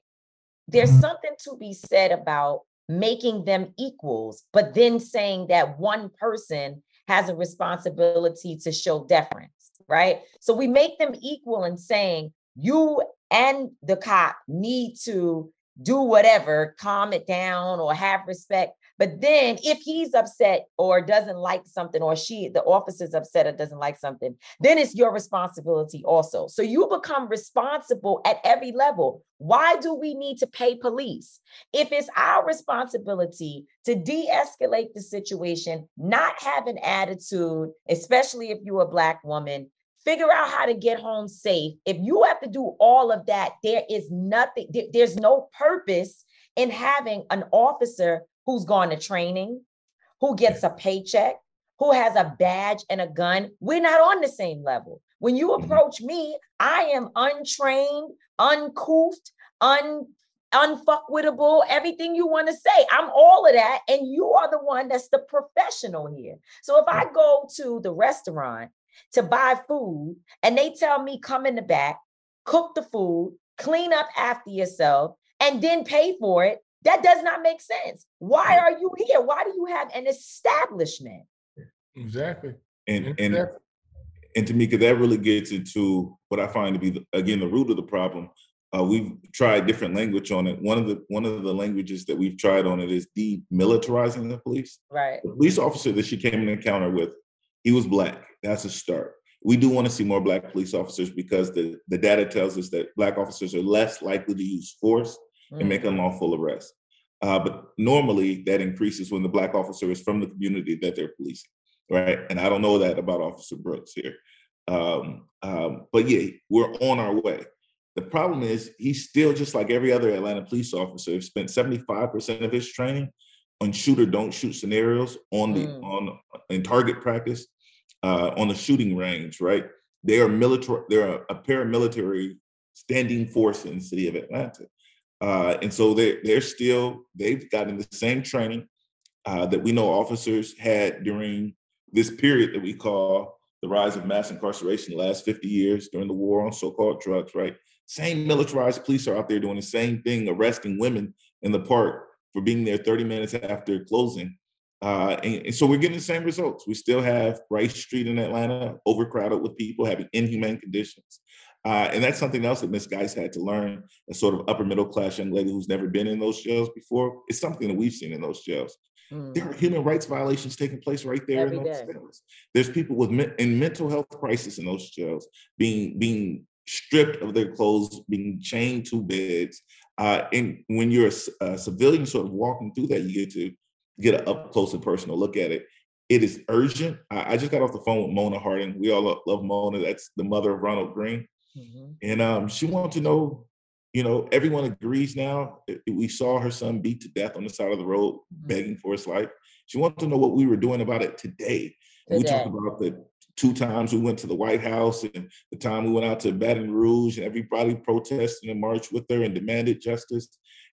There's mm-hmm. something to be said about making them equals, but then saying that one person has a responsibility to show deference, right? So we make them equal in saying you and the cop need to do whatever, calm it down or have respect. But then if he's upset or doesn't like something, or she, the officer's upset or doesn't like something, then it's your responsibility also. So you become responsible at every level. Why do we need to pay police? If it's our responsibility to de escalate the situation, not have an attitude, especially if you're a Black woman, figure out how to get home safe. If you have to do all of that, there is nothing, there's no purpose in having an officer who's gone to training, who gets a paycheck, who has a badge and a gun. We're not on the same level. When you mm-hmm. approach me, I am untrained, uncouthed, un unfuckwittable, everything you want to say. I'm all of that. And you are the one that's the professional here. So if I go to the restaurant to buy food and they tell me come in the back, cook the food, clean up after yourself, and then pay for it, that does not make sense. Why are you here? Why do you have an establishment? Exactly. And and and Tamika, that really gets into what I find to be the, again the root of the problem. Uh, we've tried different language on it. One of the one of the languages that we've tried on it is demilitarizing the police. Right. The police officer that she came in encounter with, he was black. That's a start. We do want to see more black police officers because the, the data tells us that black officers are less likely to use force and make unlawful arrest. Uh, but normally that increases when the black officer is from the community that they're policing, right? And I don't know that about Officer Brooks here. Um, um, but yeah, we're on our way. The problem is he's still just like every other Atlanta police officer, spent 75% of his training on shooter don't shoot scenarios on the mm. on in target practice uh, on the shooting range, right? They are military, they're a paramilitary standing force in the city of Atlanta. Uh, and so they they're still they've gotten the same training uh, that we know officers had during this period that we call the rise of mass incarceration the last 50 years during the war on so-called drugs, right? Same militarized police are out there doing the same thing, arresting women in the park for being there 30 minutes after closing. Uh, and, and, so we're getting the same results. We still have Rice Street in Atlanta overcrowded with people having inhumane conditions. Uh, and that's something else that Miss Geist had to learn, a sort of upper middle class young lady who's never been in those jails before. It's something that we've seen in those jails. Mm. There are human rights violations taking place right there Every in those day. jails. There's people with me- in mental health crisis in those jails being being stripped of their clothes, being chained to beds. Uh, and when you're a, a civilian sort of walking through that, you get to get an up close and personal look at it. It is urgent. I, just got off the phone with Mona Hardin. We all love, Mona. That's the mother of Ronald Greene. Mm-hmm. And um, she wanted to know, you know, everyone agrees now. We saw her son beat to death on the side of the road, mm-hmm. begging for his life. She wanted to know what we were doing about it today. today. We talked about the two times we went to the White House and the time we went out to Baton Rouge and everybody protested and marched with her and demanded justice.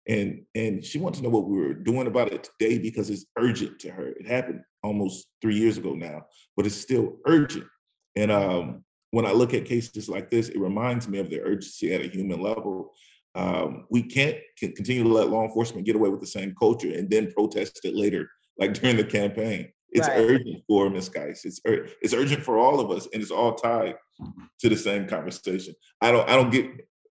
And and she wanted to know what we were doing about it today because it's urgent to her. It happened almost three years ago now, but it's still urgent. And um, when I look at cases like this, it reminds me of the urgency at a human level. Um, we can't continue to let law enforcement get away with the same culture and then protest it later, like [laughs] during the campaign. It's right. urgent for Ms. Geist. It's it's urgent for all of us, and it's all tied to the same conversation. I don't I don't get.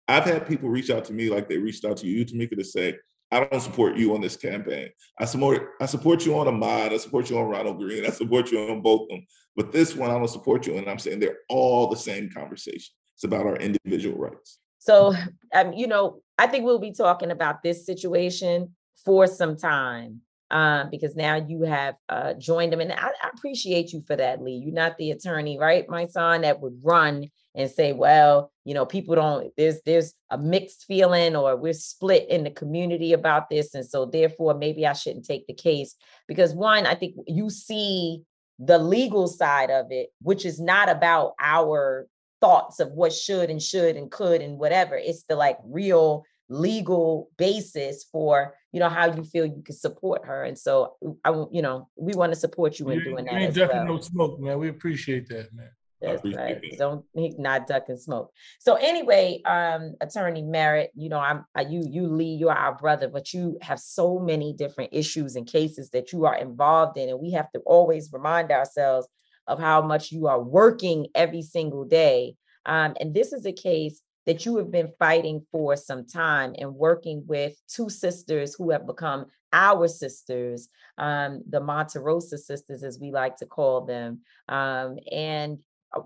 I've had people reach out to me like they reached out to you, Tamika, to say, I don't support you on this campaign. I support I support you on Ahmaud. I support you on Ronald Greene. I support you on both of them. But this one, I don't support you. And I'm saying they're all the same conversation. It's about our individual rights. So, um, you know, I think we'll be talking about this situation for some time um, because now you have uh, joined them. And I, I, appreciate you for that, Lee. You're not the attorney, right, Mysonne, that would run and say, well, you know, people don't, there's there's a mixed feeling or we're split in the community about this. And so therefore, maybe I shouldn't take the case. Because one, I think you see the legal side of it, which is not about our thoughts of what should and should and could and whatever. It's the like real legal basis for you know how you feel you can support her and so i you know we want to support you in doing that ain't ducking well. no smoke man we appreciate that man that's right. Don't not duck and smoke. So anyway, um, Attorney Merritt, you know, I'm uh, you you Lee, you are our brother, but you have so many different issues and cases that you are involved in, and we have to always remind ourselves of how much you are working every single day. Um, and this is a case that you have been fighting for some time and working with two sisters who have become our sisters, um, the Monterrosa sisters, as we like to call them. Um, and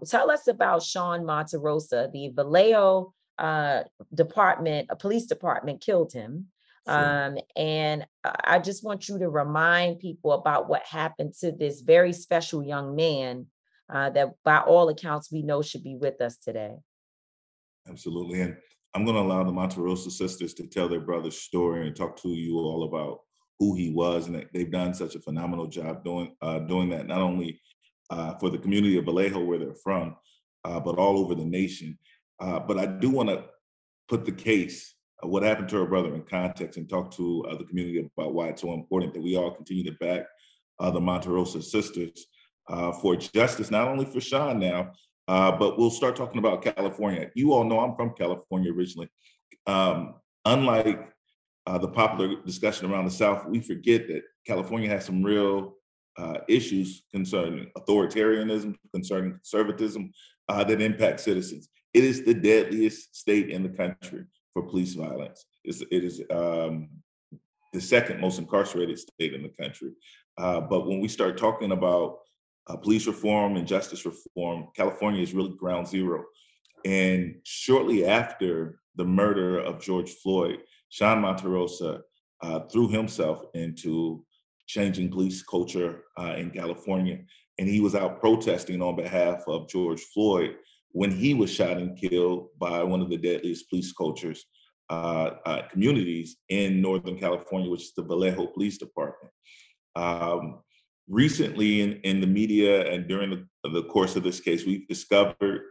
tell us about Sean Monterrosa, the Vallejo uh, department, a police department killed him. Sure. Um, and I just want you to remind people about what happened to this very special young man uh, that, by all accounts, we know should be with us today. Absolutely. And I'm going to allow the Monterrosa sisters to tell their brother's story and talk to you all about who he was. And they've done such a phenomenal job doing uh, doing that, not only uh, for the community of Vallejo, where they're from, uh, but all over the nation. Uh, but I do want to put the case, of what happened to her brother, in context and talk to uh, the community about why it's so important that we all continue to back uh, the Monterrosa sisters for justice, not only for Sean now, uh, but we'll start talking about California. You all know I'm from California originally. Um, unlike uh, the popular discussion around the South, we forget that California has some real uh, issues concerning authoritarianism, concerning conservatism uh, that impact citizens. It is the deadliest state in the country for police violence. It's, it is um, the second most incarcerated state in the country. Uh, but when we start talking about uh, police reform and justice reform, California is really ground zero. And shortly after the murder of George Floyd, Sean Monterrosa uh, threw himself into changing police culture uh, in California. And he was out protesting on behalf of George Floyd when he was shot and killed by one of the deadliest police cultures uh, uh, communities in Northern California, which is the Vallejo Police Department. Um, recently, in, in the media and during the, the course of this case, we've discovered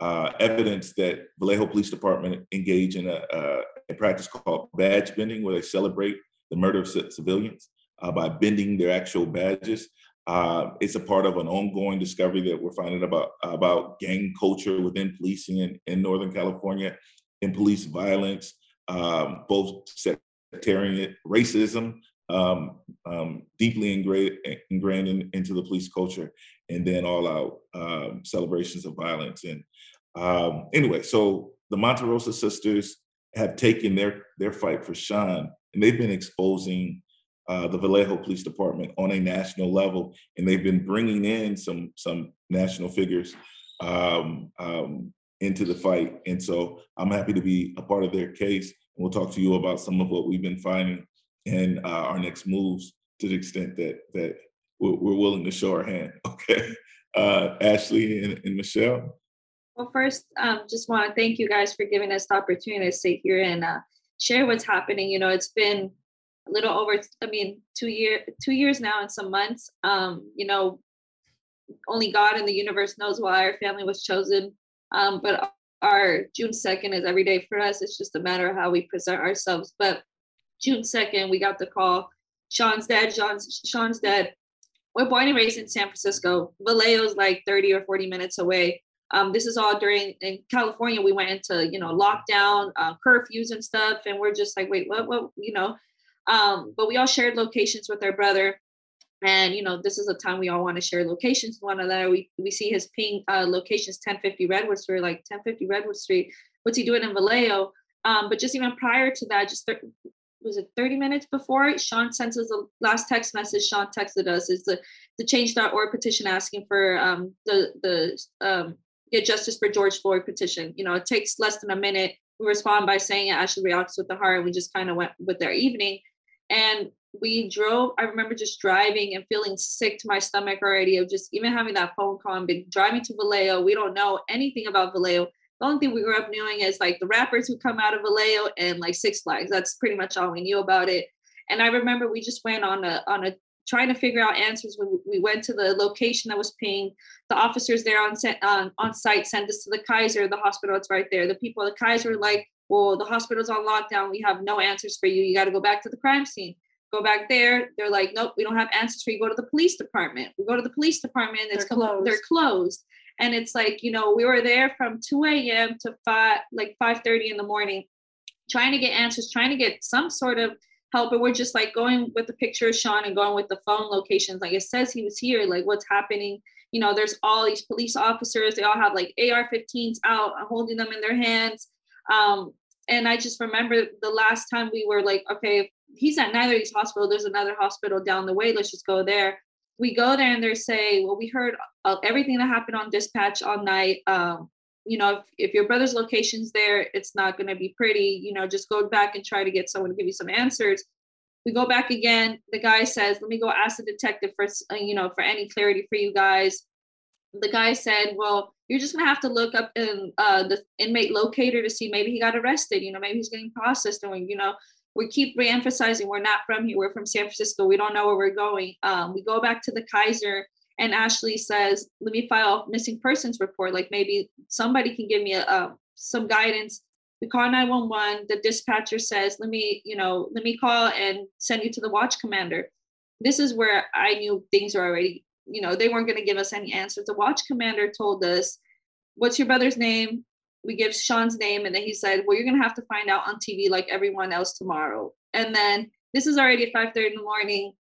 uh, evidence that Vallejo Police Department engage in a, a, a, practice called badge bending, where they celebrate the murder of civilians uh, by bending their actual badges. Uh, it's a part of an ongoing discovery that we're finding about about gang culture within policing in, in Northern California, and police violence, um, both sectarian racism, um, um, deeply ingrained, ingrained in, into the police culture, and then all out um, celebrations of violence. And um, anyway, so the Monterrosa sisters have taken their their fight for Sean, and they've been exposing uh, the Vallejo Police Department on a national level, and they've been bringing in some some national figures um, um, into the fight. And so I'm happy to be a part of their case. And we'll talk to you about some of what we've been finding and uh, our next moves to the extent that that we're, we're willing to show our hand. [laughs] Okay, uh, Ashley and, and Michelle. Well, first, um, just want to thank you guys for giving us the opportunity to sit here and uh, share what's happening. You know, it's been a little over, I mean, two year, two years now and some months. Um, you know, only God and the universe knows why our family was chosen. Um, but our June 2nd is every day for us. It's just a matter of how we present ourselves. But June 2nd, we got the call. Sean's dead. Sean's Sean's dead. We're born and raised in San Francisco. Vallejo's like 30 or 40 minutes away. Um, this is all during in California. We went into you know lockdown, uh, curfews and stuff, and we're just like, wait, what? What? You know, um, but we all shared locations with our brother. And you know, this is a time we all want to share locations with one another. We we see his ping uh, locations 1050 Redwood Street, like 1050 Redwood Street. What's he doing in Vallejo? Um, but just even prior to that, just was it 30 minutes before Sean sent us the last text message. Sean texted us is the the change.org petition asking for um, the the um, get justice for George Floyd petition. You know, it takes less than a minute. We respond by saying it. Ashley reacts with the heart. We just kind of went with their evening. And we drove, I remember just driving and feeling sick to my stomach already of just even having that phone call and been driving to Vallejo. We don't know anything about Vallejo. The only thing we grew up knowing is like the rappers who come out of Vallejo and like Six Flags. That's pretty much all we knew about it. And I remember we just went on a on a trying to figure out answers when we went to the location that was pinged. The officers there on set, on, um, on site sent us to the Kaiser, the hospital. It's right there. The people at the Kaiser were like, well, the hospital's on lockdown. We have no answers for you. You got to go back to the crime scene. Go back there. They're like, nope, we don't have answers for you. Go to the police department. We go to the police department. It's they're closed. They're closed. And it's like, you know, we were there from 2 a.m. to 5, like 5.30 in the morning, trying to get answers, trying to get some sort of help. And we're just like going with the picture of Sean and going with the phone locations. Like it says he was here, like what's happening. You know, there's all these police officers. They all have like AR-15s out, holding them in their hands. Um, and I just remember the last time we were like, okay, he's at neither of these hospitals. There's another hospital down the way. Let's just go there. We go there and they say, well, we heard everything that happened on dispatch all night. Um, you know, if, if your brother's location's there, it's not going to be pretty. You know, just go back and try to get someone to give you some answers. We go back again. The guy says, let me go ask the detective for, uh, you know, for any clarity for you guys the guy said, "Well, you're just gonna have to look up in uh, the inmate locator to see maybe he got arrested. You know, maybe he's getting processed, and you know, we keep reemphasizing we're not from here. We're from San Francisco. We don't know where we're going. Um, we go back to the Kaiser, and Ashley says, "Let me file a missing persons report. Like maybe somebody can give me a, uh, some guidance." We call 911. The dispatcher says, "Let me, you know, let me call and send you to the watch commander." This is where I knew things were already you know, they weren't going to give us any answers. The watch commander told us, What's your brother's name? We give Sean's name, and then he said, Well, you're going to have to find out on TV like everyone else tomorrow. And then this is already at 5 30 in the morning.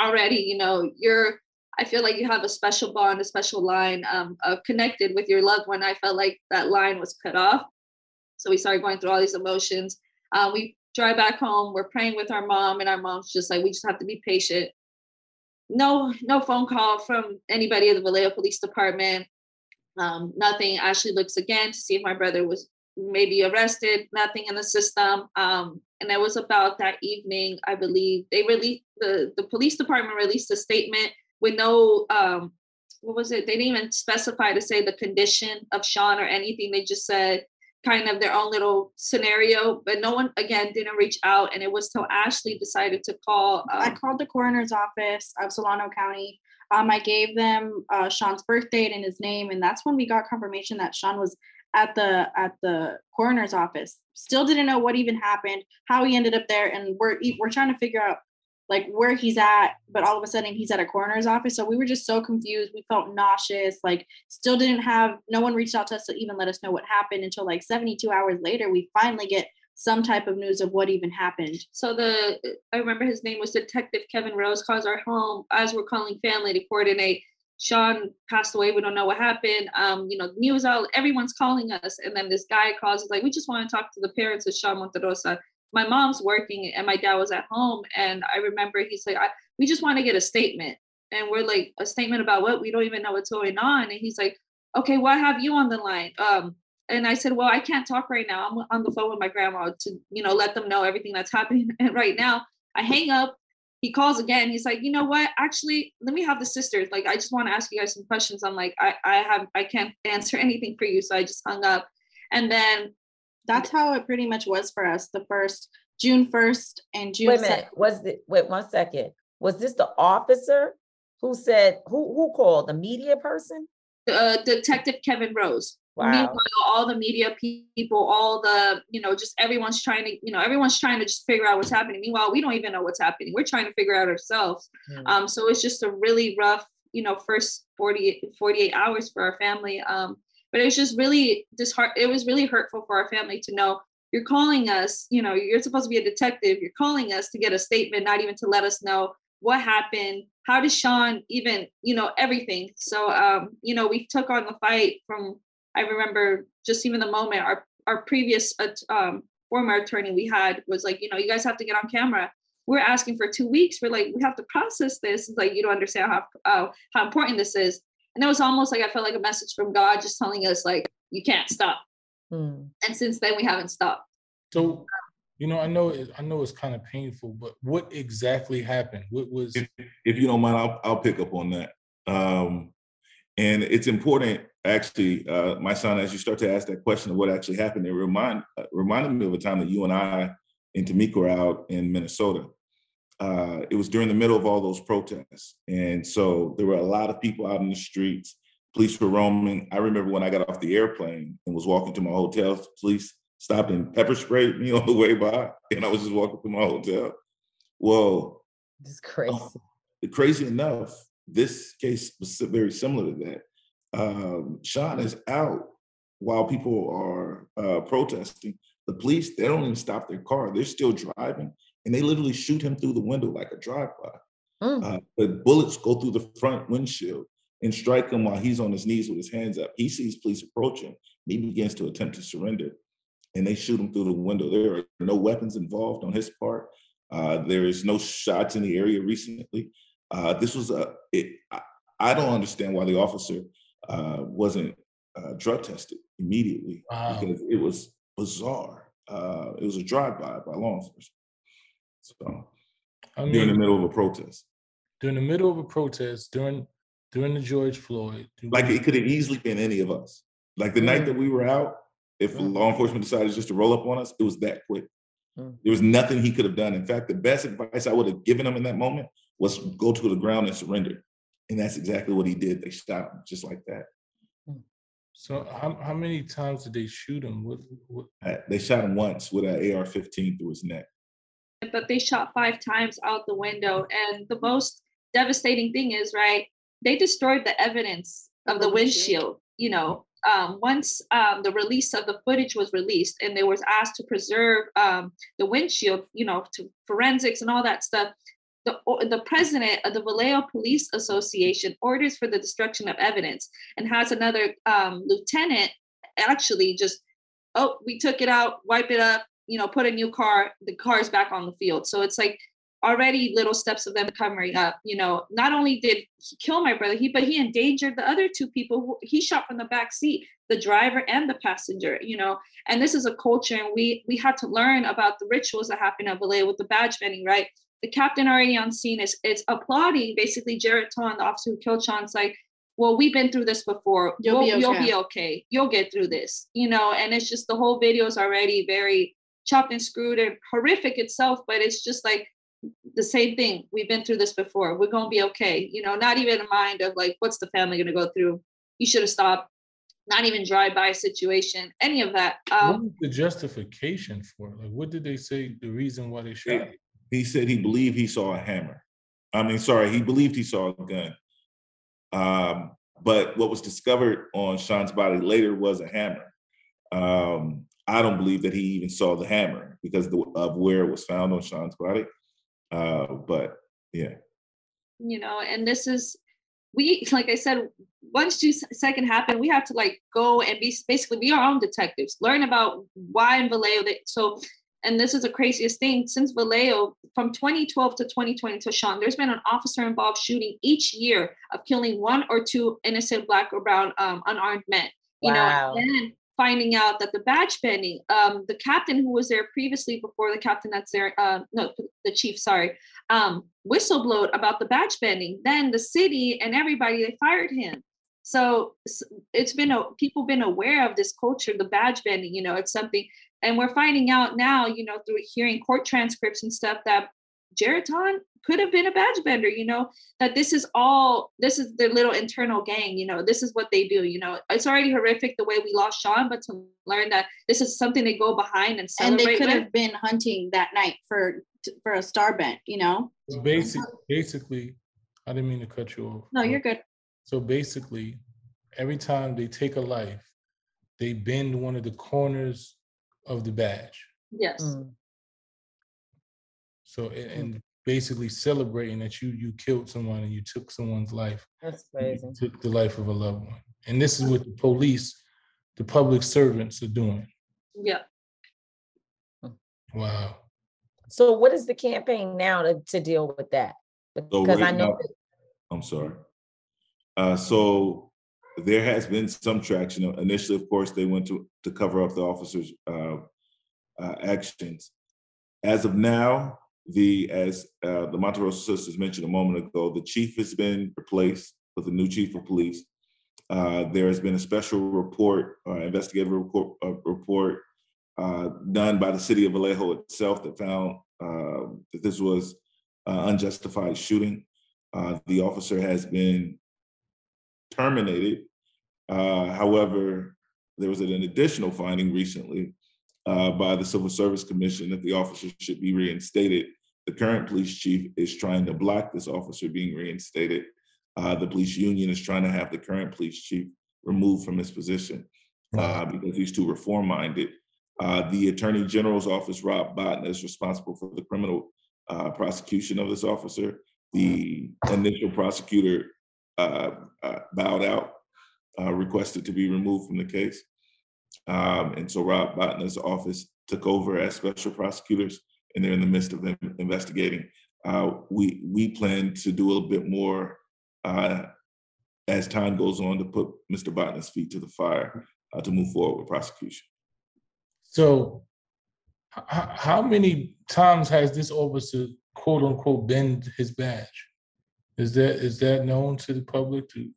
Already, you know, you're, I feel like you have a special bond, a special line um, of connected with your loved one. I felt like that line was cut off. So we started going through all these emotions. Uh, we drive back home. We're praying with our mom, and our mom's just like, we just have to be patient no no phone call from anybody at the Vallejo Police Department. Um, nothing. Ashley looks again to see if my brother was maybe arrested. Nothing in the system. Um, and it was about that evening, I believe they released the the police department released a statement with no um, what was it? They didn't even specify to say the condition of Sean or anything. They just said kind of their own little scenario, but no one again didn't reach out. And it was till Ashley decided to call. Um, I called the coroner's office of Solano County. Um, I gave them uh, Sean's birth date and his name, and that's when we got confirmation that Sean was at the at the coroner's office. Still didn't know what even happened, how he ended up there, and we're we're trying to figure out like where he's at, but all of a sudden he's at a coroner's office. So we were just so confused. We felt nauseous, like still didn't have no one reached out to us to even let us know what happened until like 72 hours later. We finally get some type of news of what even happened. So the I remember his name was Detective Kevin Rose calls our home as we're calling family to coordinate. Sean passed away. We don't know what happened. Um, you know, news out. Everyone's calling us, and then this guy calls. He's like, "We just want to talk to the parents of Sean Monterrosa." My mom's working and my dad was at home and i remember he's like we just want to get a statement. And we're like a statement about what? We don't even know what's going on. And he's like okay what have you on the line? Um and i said well i can't talk right now. I'm on the phone with my grandma to you know let them know everything that's [laughs] happening and right now. I hang up. He calls again. He's like you know what? Actually let me have the sisters. Like i just want to ask you guys some questions. I'm like i i have i can't [laughs] answer anything for you. So i just hung up. And then that's how it pretty much was for us. The first June 1st and June. Wait a minute. Was the wait one second. Was this the officer who said who who called the media person? Uh, Detective Kevin Rose. Wow. Meanwhile, all the media people, all the, you know, just everyone's trying to, you know, everyone's trying to just figure out what's happening. Meanwhile, we don't even know what's happening. We're trying to figure out ourselves. Mm. Um, so it's just a really rough, you know, first 48, 48 hours for our family. Um, but it was just really disheart it was really hurtful for our family to know you're calling us you know you're supposed to be a detective. You're calling us to get a statement not even to let us know what happened. How did sean even you know everything? So um you know we took on the fight from i remember just even the moment our our previous uh, um former attorney we had was like you know you guys have to get on camera. We're asking for two weeks. We're like we have to process this. It's like you don't understand how uh, how important this is and it was almost like I felt like a message from God just telling us like you can't stop. Mm. And since then we haven't stopped. So you know, I know it, I know it's kind of painful, but what exactly happened? What was if, if you don't mind, I'll I'll pick up on that. Um, and it's important actually, uh, Mysonne, as you start to ask that question of what actually happened, it remind uh, reminded me of a time that you and I and Tamika were out in Minnesota uh, it was during the middle of all those protests. And so there were a lot of people out in the streets. Police were roaming. I remember when I got off the airplane and was walking to my hotel, police stopped and pepper sprayed me [laughs] on the way by. And I was just walking to my hotel. Well, it's crazy. Uh, crazy enough, this case was very similar to that. Um, Sean is out while people are uh, protesting. The police, they don't even stop their car. They're still driving and they literally shoot him through the window like a drive-by. Mm. Uh, but bullets go through the front windshield and strike him while he's on his knees with his hands up. He sees police approaching. And he begins to attempt to surrender, and they shoot him through the window. There are no weapons involved on his part. Uh, there is no shots in the area recently. Uh, this was a. It, I, I, don't understand why the officer uh, wasn't uh, drug tested immediately wow. because it was bizarre. Uh, it was a drive-by by law enforcement. So I mean, during the middle of a protest. During the middle of a protest, during during the George Floyd. Like it could have easily been any of us. Like the night that we were out, if mm. law enforcement decided just to roll up on us, it was that quick. There was nothing he could have done. In fact, the best advice I would have given him in that moment was go to the ground and surrender. And that's exactly what he did. They shot him just like that. Mm. So how, how many times did they shoot him? What, what? Uh, they shot him once with an AR-15 through his neck but they shot five times out the window. And the most devastating thing is, right, they destroyed the evidence of the windshield. You know, um, once um, the release of the footage was released and they was asked to preserve um, the windshield, you know, to forensics and all that stuff, the, the president of the Vallejo Police Association orders for the destruction of evidence and has another um, lieutenant actually just, oh, we took it out, wipe it up, you know, put a new car, the car's back on the field. So it's like already little steps of them coming up. You know, not only did he kill my brother, he but he endangered the other two people who he shot from the back seat, the driver and the passenger. You know, and this is a culture, and we we had to learn about the rituals that happen at Vallejo with the badge bending, right? The captain already on scene is it's applauding basically Jarrett Tonn, the officer who killed Sean. It's like well, we've been through this before. You'll, we'll, be okay. you'll be okay. You'll get through this, you know. And it's just the whole video is already very chopped and screwed and horrific itself, but it's just like the same thing. We've been through this before. We're gonna be okay. You know, not even a mind of like, what's the family gonna go through? You should have stopped. Not even drive by situation, any of that. Um, what was the justification for it? Like, what did they say? The reason why they shot? He, he said he believed he saw a hammer. I mean, sorry, he believed he saw a gun. Um, but what was discovered on Sean's body later was a hammer. Um, I don't believe that he even saw the hammer because of where it was found on Sean's body. Uh, but yeah. You know, and this is we like I said, once two second happen, we have to like go and be basically be our own detectives, learn about why in Vallejo. That, so, and this is the craziest thing since Vallejo from 2012 to 2020 to Sean, there's been an officer involved shooting each year of killing one or two innocent black or brown um, unarmed men. You wow. know, and finding out that the badge bending, um, the captain who was there previously before the captain that's there, uh, no, the chief, sorry, um, whistleblowed about the badge bending. Then the city and everybody they fired him. So it's been a people been aware of this culture, the badge bending. You know, it's something, and we're finding out now. You know, through hearing court transcripts and stuff that Jarrett Tonn could have been a badge bender, you know, that this is all, this is their little internal gang, you know, this is what they do, you know. It's already horrific the way we lost Sean, but to learn that this is something they go behind and celebrate. And they could with. have been hunting that night for for a star bent, you know. So basic, basically, I didn't mean to cut you off. No, you're good. So basically, every time they take a life, they bend one of the corners of the badge. Yes. Mm. So and basically celebrating that you you killed someone and you took someone's life. That's crazy. took the life of a loved one. And this is what the police, the public servants are doing. Yeah. Wow. So what is the campaign now to, to deal with that? Because so right I know now, I'm sorry. Uh, so there has been some traction. Initially, of course, they went to to cover up the officers' uh, uh, actions. As of now, the as uh, the Monterrosa sisters mentioned a moment ago, the chief has been replaced with a new chief of police. Uh, there has been a special report, uh, investigative report, uh, report uh, done by the city of Vallejo itself that found uh, that this was unjustified shooting. the officer has been terminated. however, there was an additional finding recently uh, by the Civil Service Commission that the officer should be reinstated. The current police chief is trying to block this officer being reinstated. Uh, the police union is trying to have the current police chief removed from his position uh, because he's too reform minded. Uh, the Attorney General's office, Rob Bonta, is responsible for the criminal uh, prosecution of this officer. The initial prosecutor uh, bowed out, requested to be removed from the case. Um, and so Rob Bonta's office took over as special prosecutors, and they're in the midst of them investigating. Uh, we we plan to do a little bit more uh, as time goes on to put Mr. Bonta's feet to the fire uh, to move forward with prosecution. So, h- how many times has this officer quote unquote bend his badge? Is that is that known to the public? To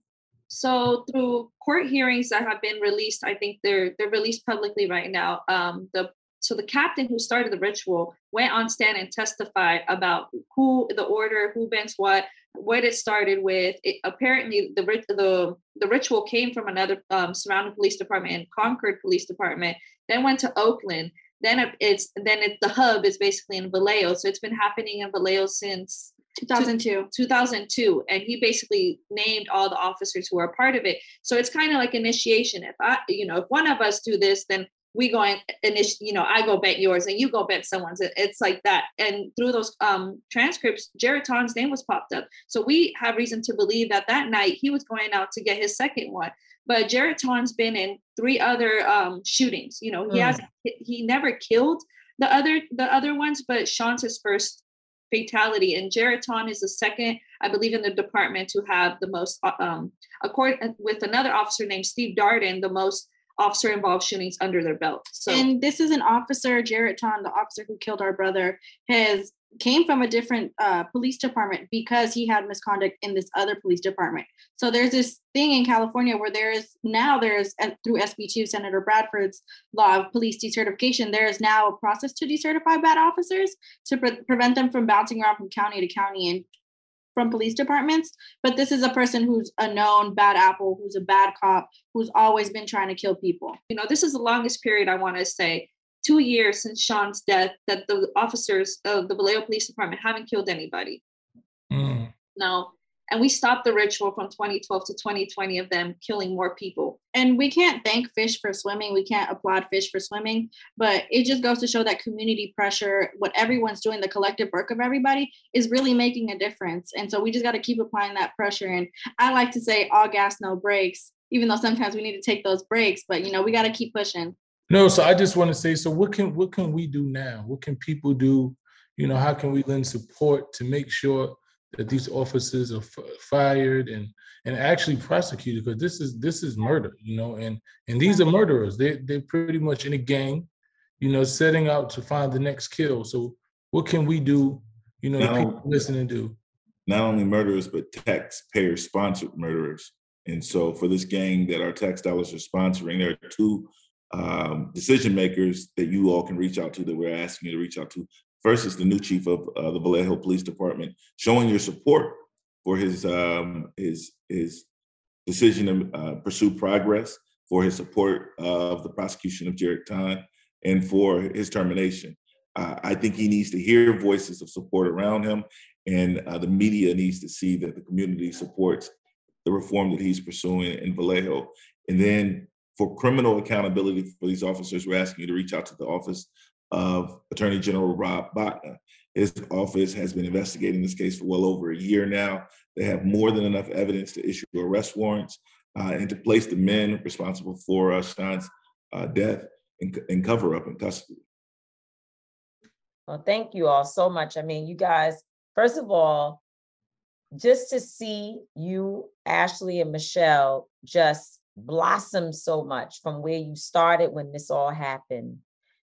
so through court hearings that have been released, I think they're they're released publicly right now. Um, the so the captain who started the ritual went on stand and testified about who the order, who bends what, what it started with. It, apparently, the the the ritual came from another um, surrounding police department and Concord Police Department. Then went to Oakland. Then it's then it, the hub is basically in Vallejo. So it's been happening in Vallejo since 2002 2002 and he basically named all the officers who are part of it. So it's kind of like initiation. If i you know if one of us do this then we go and init- you know i go bet yours and you go bet someone's. It's like that. And through those um transcripts Jarrett Tonn's name was popped up. So we have reason to believe that that night he was going out to get his second one. But Jarrett Tonn's been in three other um shootings. You know he mm. has he never killed the other the other ones but sean's his first fatality. And Jarrett Tonn is the second, I believe, in the department to have the most, uh, um, according uh, with another officer named Steve Darden, the most officer involved shootings under their belt. So, and this is an officer, Jarrett Tonn, the officer who killed our brother, has came from a different uh, police department because he had misconduct in this other police department. So there's this thing in California where there is now there's through SB2 Senator Bradford's law of police decertification. There is now a process to decertify bad officers to pre- prevent them from bouncing around from county to county and from police departments. But this is a person who's a known bad apple, who's a bad cop, who's always been trying to kill people. You know, this is the longest period I want to say two years since Sean's death that the officers of the Vallejo Police Department haven't killed anybody. Mm. No. And we stopped the ritual from 2012 to 2020 of them killing more people. And we can't thank fish for swimming. We can't applaud fish for swimming, but it just goes to show that community pressure, what everyone's doing, the collective work of everybody is really making a difference. And so we just got to keep applying that pressure. And I like to say all gas, no breaks, even though sometimes we need to take those breaks, but you know, we got to keep pushing. No, so I just want to say, so what can what can we do now? What can people do? You know, how can we lend support to make sure that these officers are f- fired and and actually prosecuted? Because this is this is murder, you know, and and these are murderers. They they're pretty much in a gang, you know, setting out to find the next kill. So what can we do? You know, people listening do. Not only murderers, but taxpayer sponsored murderers. And so for this gang that our tax dollars are sponsoring, there are two um, decision makers that you all can reach out to that we're asking you to reach out to. First is the new chief of uh, the Vallejo Police Department, showing your support for his um, his his decision to uh, pursue progress, for his support of the prosecution of Jarrett Tonn, and for his termination. Uh, I think he needs to hear voices of support around him, and uh, the media needs to see that the community supports the reform that he's pursuing in Vallejo. And then for criminal accountability for these officers, we're asking you to reach out to the office of Attorney General Rob Bonta. His office has been investigating this case for well over a year now. They have more than enough evidence to issue arrest warrants uh, and to place the men responsible for uh, Sean's uh, death and, cover up in custody. Well, thank you all so much. I mean, you guys, first of all, just to see you, Ashley, and Michelle just blossomed so much from where you started when this all happened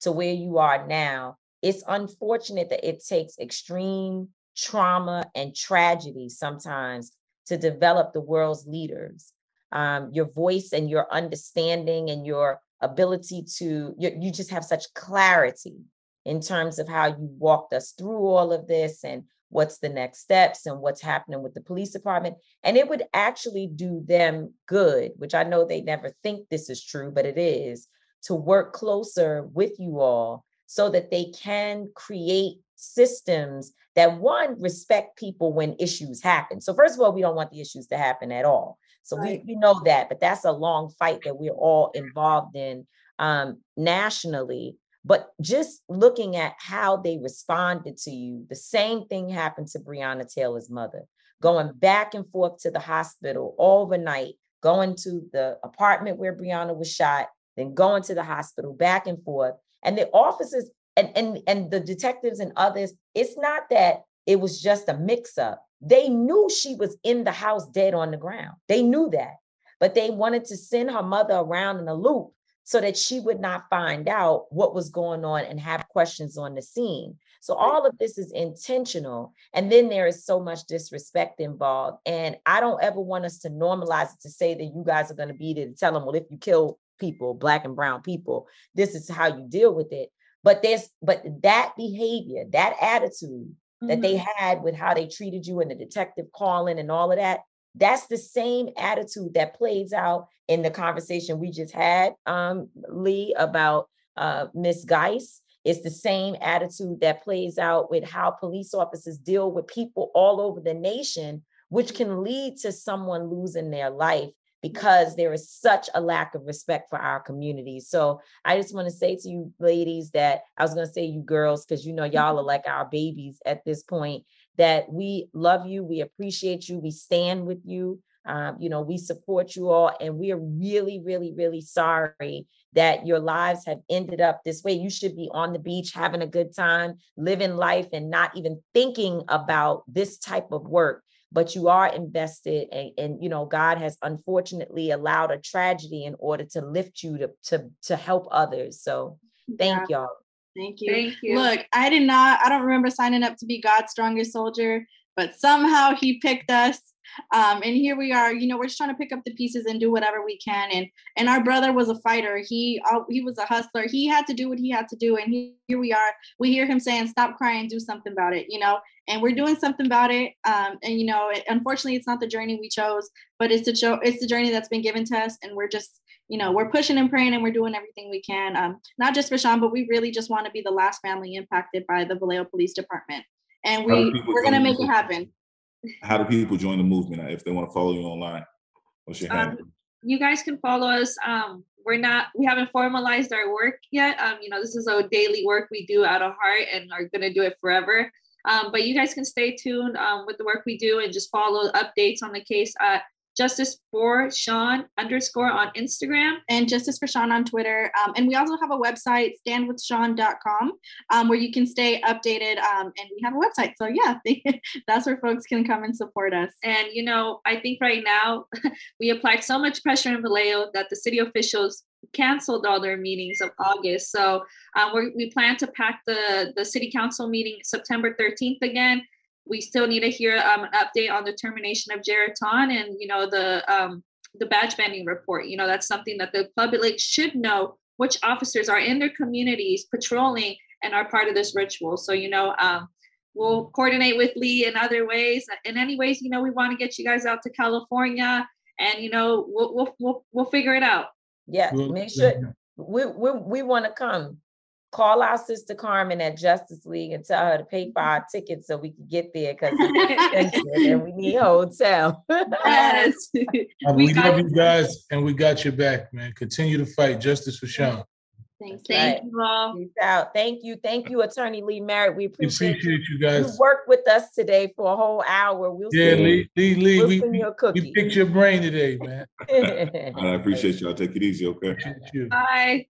to where you are now. It's unfortunate that it takes extreme trauma and tragedy sometimes to develop the world's leaders. Um, your voice and your understanding and your ability to, you, you just have such clarity in terms of how you walked us through all of this and what's the next steps and what's happening with the police department. And it would actually do them good, which I know they never think this is true, but it is to work closer with you all so that they can create systems that one respect people when issues happen. So first of all, we don't want the issues to happen at all. So right. we, we know that, but that's a long fight that we're all involved in um, nationally. But just looking at how they responded to you, the same thing happened to Breonna Taylor's mother, going back and forth to the hospital overnight, going to the apartment where Breonna was shot, then going to the hospital back and forth. And the officers and, and, and the detectives and others, it's not that it was just a mix up. They knew she was in the house dead on the ground. They knew that. But they wanted to send her mother around in a loop so that she would not find out what was going on and have questions on the scene. So all of this is intentional. And then there is so much disrespect involved. And I don't ever want us to normalize it to say that you guys are going to be there to tell them, well, if you kill people, black and brown people, this is how you deal with it. But there's but that behavior, that attitude mm-hmm. that they mm-hmm. had with how they treated you and the detective calling and all of that, that's the same attitude that plays out in the conversation we just had, um, Lee, about uh, Miss Geist. It's the same attitude that plays out with how police officers deal with people all over the nation, which can lead to someone losing their life because there is such a lack of respect for our community. So I just want to say to you ladies that I was going to say you girls, because you know, y'all are like our babies at this point, that we love you, we appreciate you, we stand with you. Um, you know, we support you all, and we are really, really, really sorry that your lives have ended up this way. You should be on the beach having a good time, living life, and not even thinking about this type of work. But you are invested, and, and you know, God has unfortunately allowed a tragedy in order to lift you to to to help others. So, thank yeah. y'all. Thank you. Thank you. Look, I did not, I don't I did not, I don't remember signing up to be God's strongest soldier, but somehow he picked us um, and here we are you know we're just trying to pick up the pieces and do whatever we can. And and our brother was a fighter. He uh, he was a hustler. He had to do what he had to do. And he, here we are. We hear him saying stop crying do something about it you know? And we're doing something about it. Um, and you know it, unfortunately it's not the journey we chose but it's the show it's the journey that's been given to us. And we're just you know we're pushing and praying and we're doing everything we can. Um, not just for sean but we really just want to be the last family impacted by the vallejo police department. And we we're going to make it. happen how do people join the movement if they want to follow you online? What's your handle? Um, you guys can follow us. Um, we're not, we haven't formalized our work yet. Um, you know, this is a daily work we do out of heart and are going to do it forever. Um, but you guys can stay tuned um, with the work we do and just follow updates on the case at Justice for Sean underscore on Instagram. And Justice for Sean on Twitter. Um, and we also have a website, standwithsean.com, um, where you can stay updated. Um, and we have a website. So, yeah, [laughs] that's where folks can come and support us. And, you know, I think right now [laughs] we applied so much pressure in Vallejo that the city officials canceled all their meetings of August. So um, we plan to pack the, the city council meeting September 13th again we still need to hear um, an update on the termination of Jarrett Tonn and you know the um, the badge banding report. You know that's something that the public should know which officers are in their communities patrolling and are part of this ritual. So you know um, we'll coordinate with Lee in other ways. In any ways, you know we want to get you guys out to California, and you know we'll we'll we'll, we'll figure it out. Yeah, make sure we we we want to come call our sister Carmen at Justice League and tell her to pay for our tickets so we can get there because [laughs] and we need a hotel. yes. [laughs] Uh, we, we love you guys and we got your back, man. Continue to fight justice for Sean. Thanks. Thank you all. Peace out. Thank you. Thank you, Attorney Lee Merritt. We appreciate, appreciate you guys. You worked with us today for a whole hour. We'll yeah, Lee, Lee, Lee, we'll we, we, we picked your brain today, man. [laughs] I appreciate y'all. Take it easy, okay? Bye.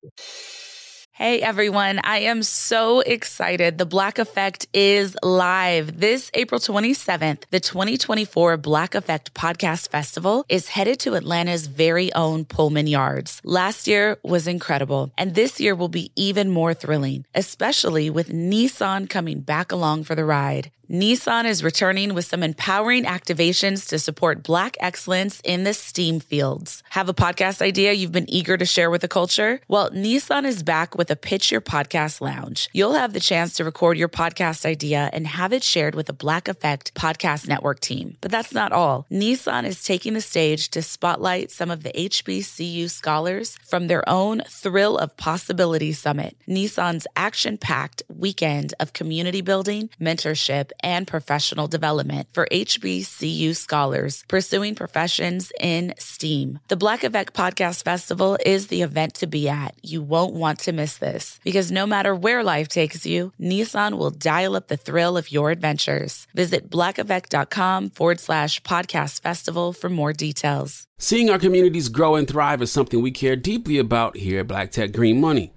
Hey everyone, I am so excited. The Black Effect is live. This April 27th, the 2024 Black Effect Podcast Festival is headed to Atlanta's very own Pullman Yards. Last year was incredible, and this year will be even more thrilling, especially with Nissan coming back along for the ride. Nissan is returning with some empowering activations to support Black excellence in the STEAM fields. Have a podcast idea you've been eager to share with the culture? Well, Nissan is back with a Pitch Your Podcast Lounge. You'll have the chance to record your podcast idea and have it shared with the Black Effect Podcast Network team. But that's not all. Nissan is taking the stage to spotlight some of the HBCU scholars from their own Thrill of Possibility Summit, Nissan's action packed weekend of community building, mentorship, and professional development for HBCU scholars pursuing professions in STEAM. The Black Effect Podcast Festival is the event to be at. You won't want to miss this because no matter where life takes you, Nissan will dial up the thrill of your adventures. Visit blackeffect.com forward slash podcast festival for more details. Seeing our communities grow and thrive is something we care deeply about here at Black Tech Green Money.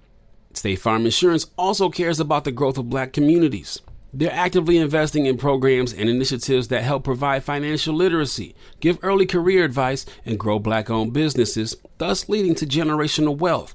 State Farm Insurance also cares about the growth of black communities. They're actively investing in programs and initiatives that help provide financial literacy, give early career advice, and grow black owned businesses, thus leading to generational wealth,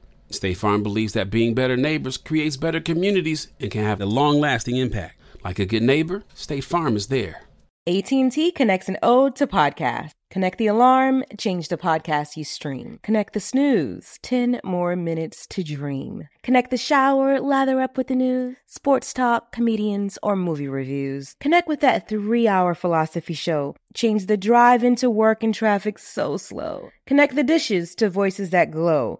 State Farm believes that being better neighbors creates better communities and can have a long-lasting impact. Like a good neighbor, State Farm is there. AT&T connects an ode to podcast. Connect the alarm, change the podcast you stream. Connect the snooze, 10 more minutes to dream. Connect the shower, lather up with the news, sports talk, comedians, or movie reviews. Connect with that three hour philosophy show. Change the drive into work and traffic so slow. Connect the dishes to voices that glow.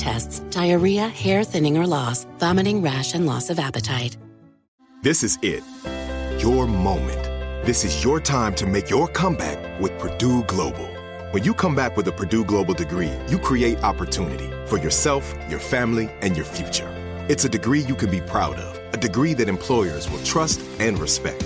tests, diarrhea, hair thinning or loss, vomiting, rash, and loss of appetite. This is it. Your moment. This is your time to make your comeback with Purdue Global. When you come back with a Purdue Global degree, you create opportunity for yourself, your family, and your future. It's a degree you can be proud of, a degree that employers will trust and respect.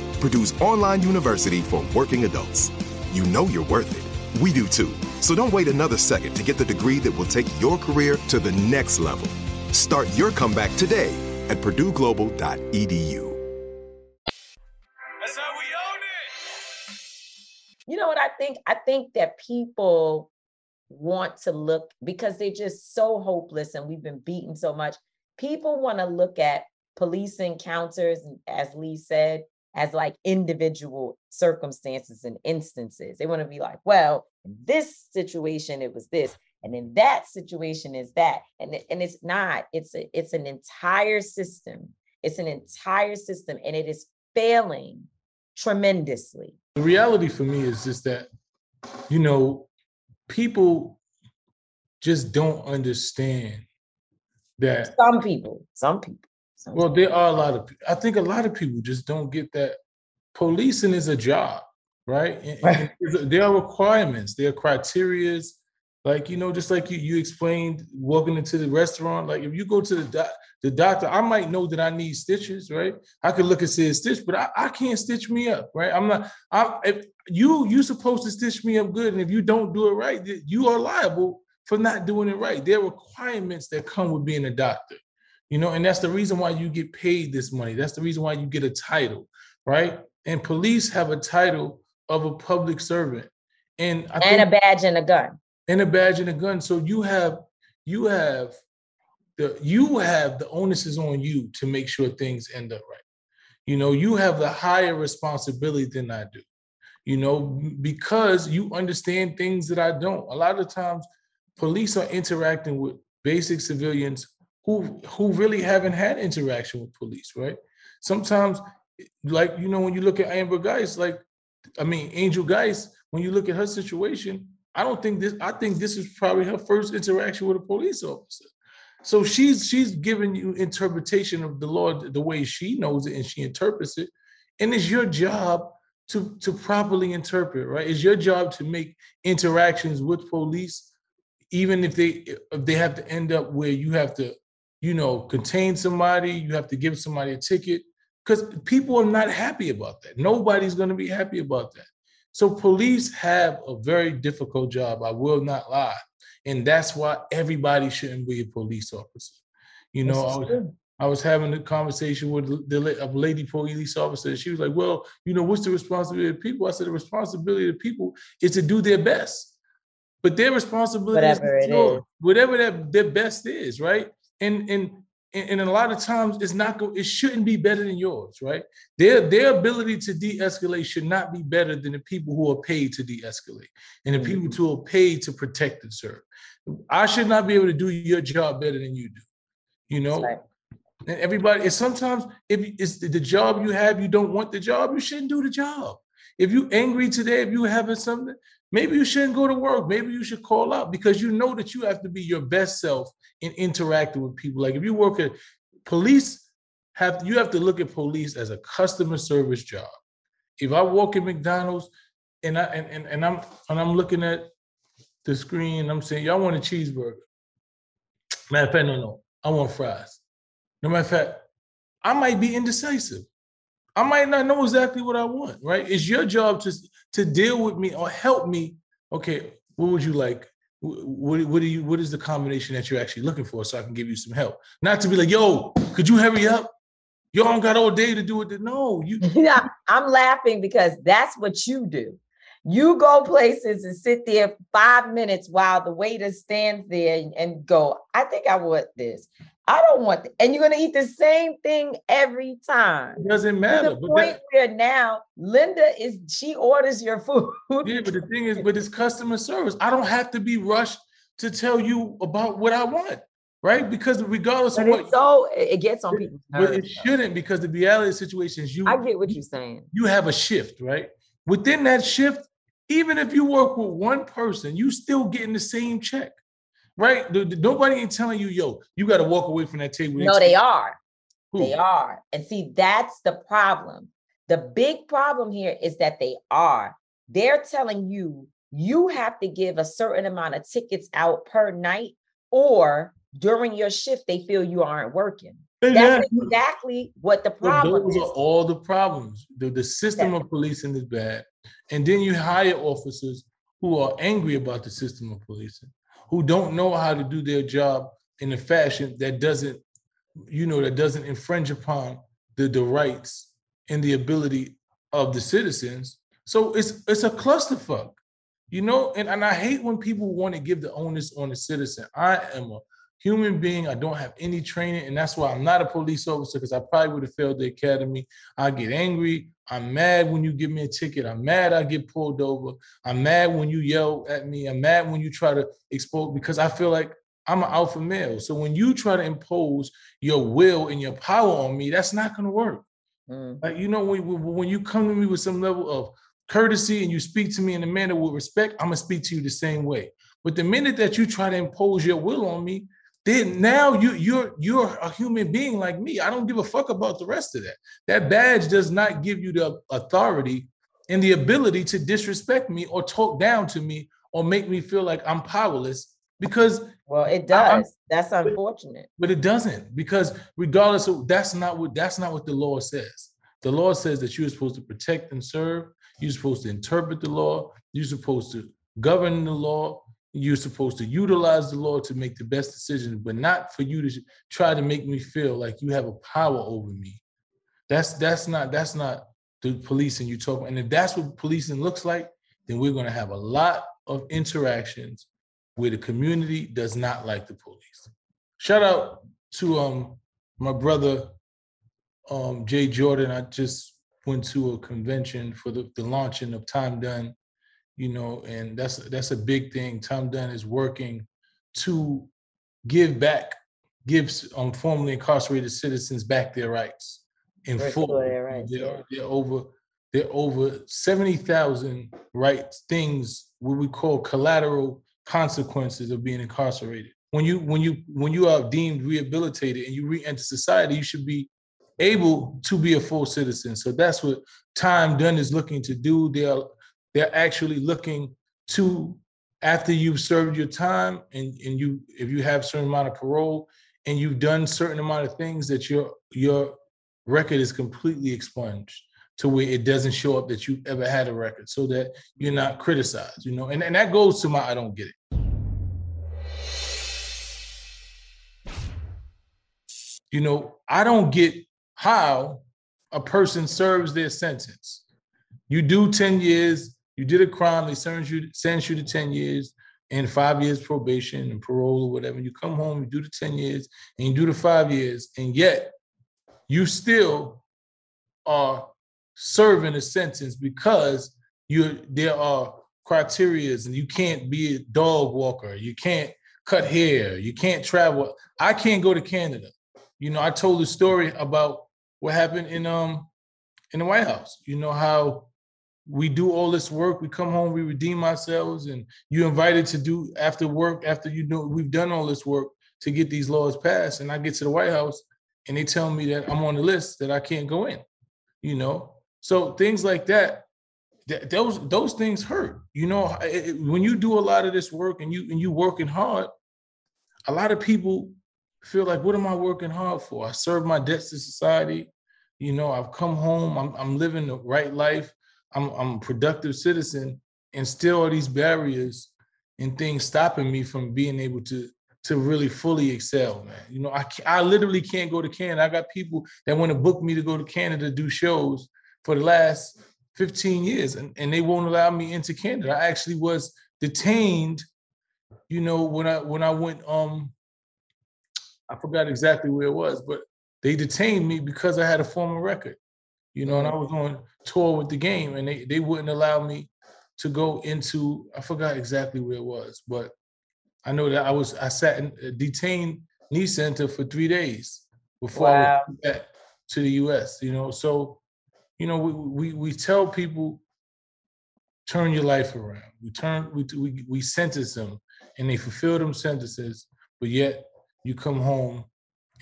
Purdue's online university for working adults. You know you're worth it. We do too. So don't wait another second to get the degree that will take your career to the next level. Start your comeback today at purdueglobal.edu. You know what I think? I think that people want to look because they're just so hopeless and we've been beaten so much. People want to look at police encounters, as Lee said, as like individual circumstances and instances. They want to be like, well, in this situation, it was this. And in that situation is that. And, and it's not, it's a, it's an entire system. It's an entire system and it is failing tremendously. The reality for me is just that, you know, people just don't understand that. Some people, some people. Some well, there are a lot of. I think a lot of people just don't get that policing is a job, right? right. there are requirements, there are criterias. Like you know, just like you you explained, walking into the restaurant. Like if you go to the doc, the doctor, I might know that I need stitches, right? I could look and say a stitch, but I, I can't stitch me up, right? I'm not. I if you you supposed to stitch me up good, and if you don't do it right, you are liable for not doing it right. There are requirements that come with being a doctor, you know, and that's the reason why you get paid this money. That's the reason why you get a title, right? And police have a title of a public servant, and I and a badge and a gun and a badge and a gun. So you have you have the you have the onus is on you to make sure things end up right. You know, you have the higher responsibility than I do. You know, because you understand things that I don't. A lot of times police are interacting with basic civilians who who really haven't had interaction with police, right? Sometimes like you know when you look at Amber Geist, like I mean Angel Geist, when you look at her situation, I don't think this. I think this is probably her first interaction with a police officer. So she's she's giving you interpretation of the law the way she knows it and she interprets it. And it's your job to to properly interpret, right? It's your job to make interactions with police, even if they if they have to end up where you have to, you know, contain somebody, you have to give somebody a ticket, because people are not happy about that. Nobody's going to be happy about that. So police have a very difficult job. I will not lie, and that's why everybody shouldn't be a police officer. You know, I was, I was, having a conversation with the, a lady police officer. She was like, "Well, you know, what's the responsibility of people?" I said, "The responsibility of people is to do their best, but their responsibility whatever is, is. whatever that their best is, right?" And and and, a lot of times it's not go, it shouldn't be better than yours, right? Their their ability to de-escalate should not be better than the people who are paid to de-escalate and the mm-hmm. people who are paid to protect and serve. I should not be able to do your job better than you do. You know, right. And everybody, and sometimes if it's the job you have, you don't want the job, you shouldn't do the job. If you angry today, if you having something, maybe you shouldn't go to work. Maybe you should call out because you know that you have to be your best self in interacting with people. Like if you work at police, have you have to look at police as a customer service job. If I walk in McDonald's and I and, and, and I'm and I'm looking at the screen, I'm saying, y'all want a cheeseburger. Matter of fact, no, no, I want fries. No matter of fact, I might be indecisive. I might not know exactly what I want, right? It's your job to, to deal with me or help me. Okay, what would you like? What, what do you what is the combination that you're actually looking for so I can give you some help? Not to be like, yo, could you hurry up? Y'all don't got all day to do it. No, you [laughs] yeah, I'm laughing because that's what you do. You go places and sit there five minutes while the waiter stands there and go, I think I want this. I don't want that. And you're gonna eat the same thing every time. It doesn't matter. To the point that, where now Linda is she orders your [laughs] food. Yeah, but the thing is, but it's customer service. I don't have to be rushed to tell you about what I want, right? Because regardless but of what so it gets on people. But it shouldn't because the reality of the situation is you I get what you're saying. You have a shift, right? Within that shift, even if you work with one person, you still getting the same check, right? Nobody ain't telling you, yo, you got to walk away from that table. No, they are. Who? They are. And see, that's the problem. The big problem here is that they are. They're telling you you have to give a certain amount of tickets out per night, or during your shift, they feel you aren't working. That's exactly what the problem those is. are all the problems. The, the system of policing is bad. And then you hire officers who are angry about the system of policing, who don't know how to do their job in a fashion that doesn't, you know, that doesn't infringe upon the, the rights and the ability of the citizens. So it's it's a clusterfuck, you know, and, and I hate when people want to give the onus on the citizen. I am a human being. I don't have any training, and that's why I'm not a police officer because I probably would have failed the academy. I get angry. I'm mad when you give me a ticket. I'm mad I get pulled over. I'm mad when you yell at me. I'm mad when you try to expose because I feel like I'm an alpha male. So when you try to impose your will and your power on me, that's not going to work. Mm. Like you know, when when you come to me with some level of courtesy and you speak to me in a manner with respect, I'm gonna speak to you the same way. But the minute that you try to impose your will on me, then now you you're you're a human being like me. I don't give a fuck about the rest of that. That badge does not give you the authority and the ability to disrespect me or talk down to me or make me feel like I'm powerless because well it does. I'm, that's unfortunate. But, but it doesn't because regardless of that's not what that's not what the law says. The law says that you're supposed to protect and serve. You're supposed to interpret the law. You're supposed to govern the law you're supposed to utilize the law to make the best decisions, but not for you to try to make me feel like you have a power over me. That's that's not that's not the policing you talk about. And if that's what policing looks like, then we're going to have a lot of interactions where the community does not like the police. Shout out to um my brother um Jay Jordan. I just went to a convention for the, the launching of Time Done you know, and that's that's a big thing. Time Done is working to give back, gives um, formerly incarcerated citizens back their rights in full. Right, they're, yeah. they're over they're over seventy thousand rights things what we call collateral consequences of being incarcerated. When you when you when you are deemed rehabilitated and you re-enter society, you should be able to be a full citizen. So that's what Time Done is looking to do. They're they're actually looking to after you've served your time and, and you if you have certain amount of parole and you've done certain amount of things that your your record is completely expunged to where it doesn't show up that you ever had a record so that you're not criticized you know and, and that goes to my i don't get it. You know i don't get how a person serves their sentence. You do 10 years you did a crime, they sentence you, sentence you to 10 years and five years probation and parole or whatever. You come home, you do the 10 years and you do the five years, and yet you still are serving a sentence because you there are criterias and you can't be a dog walker, you can't cut hair, you can't travel. I can't go to Canada you know, I told the story about what happened in um in the White House. You know how we do all this work, we come home, we redeem ourselves, and you invited to do after work, after you know we've done all this work to get these laws passed. And I get to the White House and they tell me that I'm on the list that I can't go in. You know, so things like that, th- those those things hurt. You know, it, when you do a lot of this work and you and you working hard, a lot of people feel like, what am I working hard for? I serve my debts to society. You know, I've come home. I'm I'm living the right life. I'm I'm a productive citizen, and still are these barriers and things stopping me from being able to to really fully excel, man. You know, I I literally can't go to Canada. I got people that want to book me to go to Canada to do shows for the last 15 years, and, and they won't allow me into Canada. I actually was detained, you know, when I when I went um I forgot exactly where it was, but they detained me because I had a former record, you know, and I was on tour with the game, and they they wouldn't allow me to go into I forgot exactly where it was, but I know that I was I sat in a detained knee center for three days before wow. I went back to the U.S. You know, so you know we we, we tell people turn your life around. We turn we we we sentence them and they fulfill them sentences, but yet you come home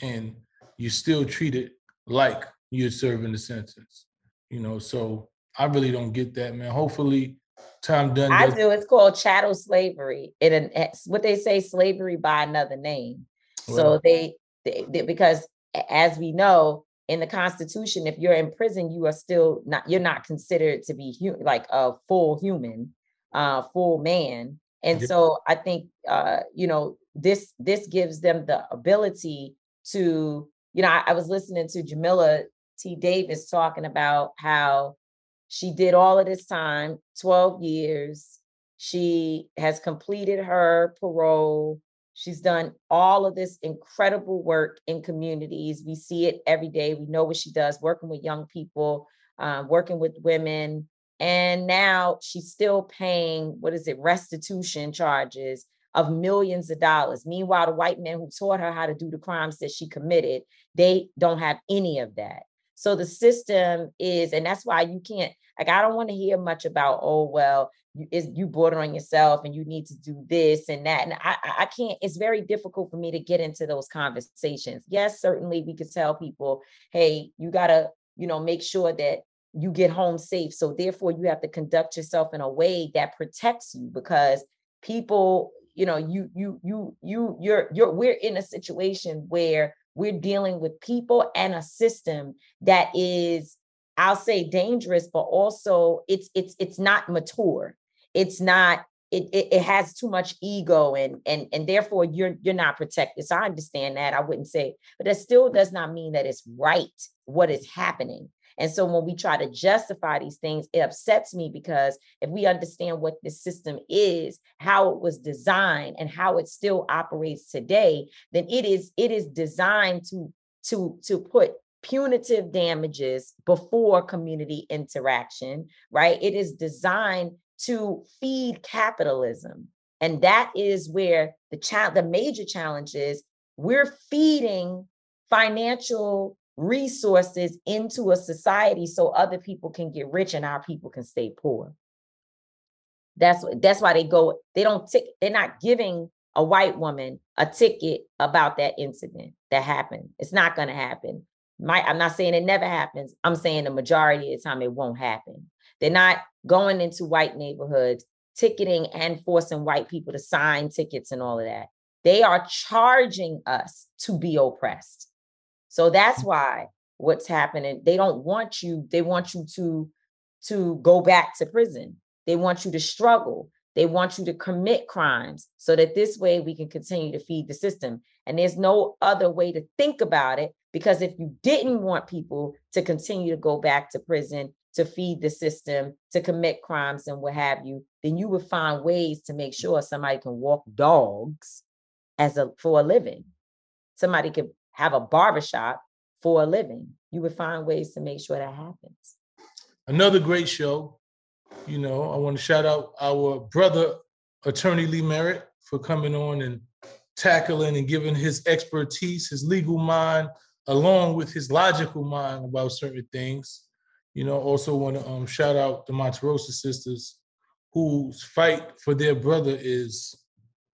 and you still treat it like you're serving the sentence. You know, so I really don't get that, man. Hopefully, Time Done. I do. It's called chattel slavery. It it's what they say, slavery by another name. Well, so they, they, they, because as we know in the Constitution, if you're in prison, you are still not. You're not considered to be like a full human, uh, full man. And so I think uh, you know this this gives them the ability to you know I, I was listening to Jamila T Davis talking about how she did all of this time 12 years she has completed her parole she's done all of this incredible work in communities we see it every day we know what she does working with young people um, working with women and now she's still paying what is it restitution charges of millions of dollars. Meanwhile, the white men who taught her how to do the crimes that she committed, they don't have any of that. So the system is, and that's why you can't, like, I don't want to hear much about, oh, well, you, is you border on yourself and you need to do this and that. And I, I can't, it's very difficult for me to get into those conversations. Yes, certainly we could tell people, hey, you got to, you know, make sure that you get home safe. So therefore you have to conduct yourself in a way that protects you because people you know you you you you you're you're we're in a situation where we're dealing with people and a system that is i'll say dangerous but also it's it's it's not mature. It's not it, it, it has too much ego and and and therefore you're you're not protected. So i understand that. I wouldn't say but that still does not mean that it's right what is happening and so when we try to justify these things, it upsets me because if we understand what this system is, how it was designed and how it still operates today, then it is it is designed to to to put punitive damages before community interaction, right? It is designed to feed capitalism. And that is where the child the major challenge is we're feeding financial resources into a society so other people can get rich and our people can stay poor. That's that's why they go, they don't tick, they're not giving a white woman a ticket about that incident that happened. It's not going to happen. My, I'm not saying it never happens. I'm saying the majority of the time it won't happen. They're not going into white neighborhoods, ticketing and forcing white people to sign tickets and all of that. They are charging us to be oppressed. So that's why what's happening, they don't want you, they want you to to go back to prison. They want you to struggle. They want you to commit crimes so that this way we can continue to feed the system. And there's no other way to think about it because if you didn't want people to continue to go back to prison, to feed the system, to commit crimes and what have you, then you would find ways to make sure somebody can walk dogs as a for a living. Somebody could have a barbershop for a living. You would find ways to make sure that happens. Another great show. You know, I want to shout out our brother, Attorney Lee Merritt, for coming on and tackling and giving his expertise, his legal mind along with his logical mind about certain things. You know, also want to um, shout out the Monterrosa sisters whose fight for their brother is,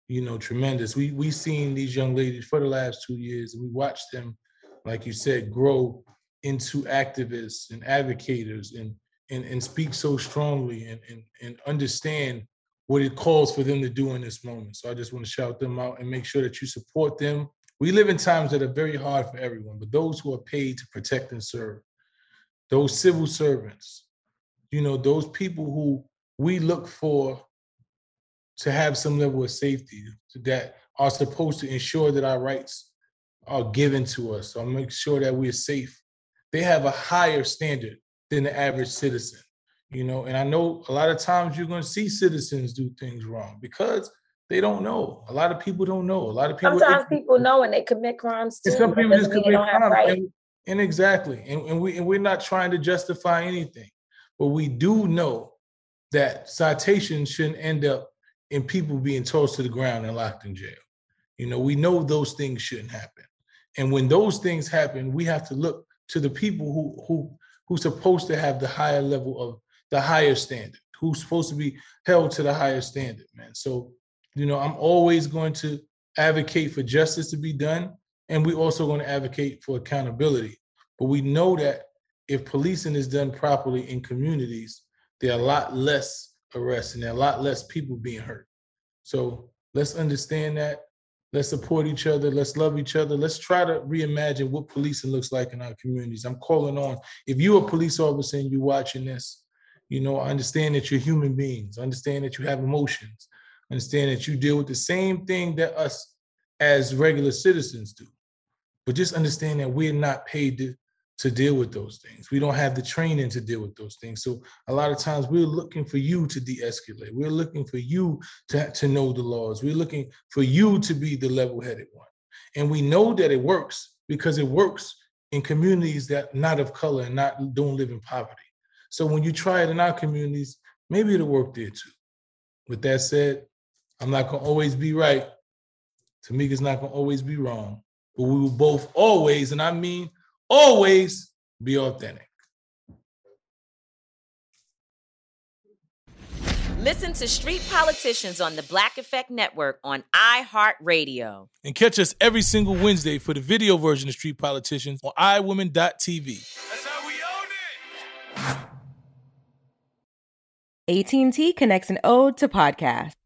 you know, tremendous. We we seen these young ladies for the last two years, and we watched them, like you said, grow into activists and advocates and and, and speak so strongly and, and and understand what it calls for them to do in this moment. So I just want to shout them out and make sure that you support them. We live in times that are very hard for everyone, but those who are paid to protect and serve, those civil servants, you know, those people who we look for to have some level of safety that are supposed to ensure that our rights are given to us or make sure that we're safe. They have a higher standard than the average citizen, you know. And I know a lot of times you're going to see citizens do things wrong because they don't know. A lot of people don't know. A lot of people. Sometimes people know and they commit crimes too. some people just commit crimes. Right. And, and, exactly, and, and we and we're not trying to justify anything, but we do know that citations shouldn't end up in people being tossed to the ground and locked in jail. You know, we know those things shouldn't happen. And when those things happen, we have to look to the people who who who's supposed to have the higher level of the higher standard, who's supposed to be held to the higher standard, man. So, you know, I'm always going to advocate for justice to be done. And we're also going to advocate for accountability. But we know that if policing is done properly in communities, there are a lot less arrests and a lot less people being hurt. So let's understand that. Let's support each other. Let's love each other. Let's try to reimagine what policing looks like in our communities. I'm calling on if you're a police officer and you're watching this, you know, understand that you're human beings. Understand that you have emotions. Understand that you deal with the same thing that us as regular citizens do. But just understand that we're not paid to to deal with those things. We don't have the training to deal with those things. So a lot of times we're looking for you to de-escalate. We're looking for you to, to know the laws. We're looking for you to be the level-headed one. And we know that it works because it works in communities that not of color and not don't live in poverty. So when you try it in our communities, maybe it'll work there too. With that said, I'm not gonna always be right. Tamika's not gonna always be wrong, but we will both always, and I mean always be authentic. Listen to Street Politicians on the Black Effect Network on iHeartRadio. And catch us every single Wednesday for the video version of Street Politicians on iWomen.tv. That's how we own it. AT&T connects an ode to podcast.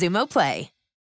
Xumo Play.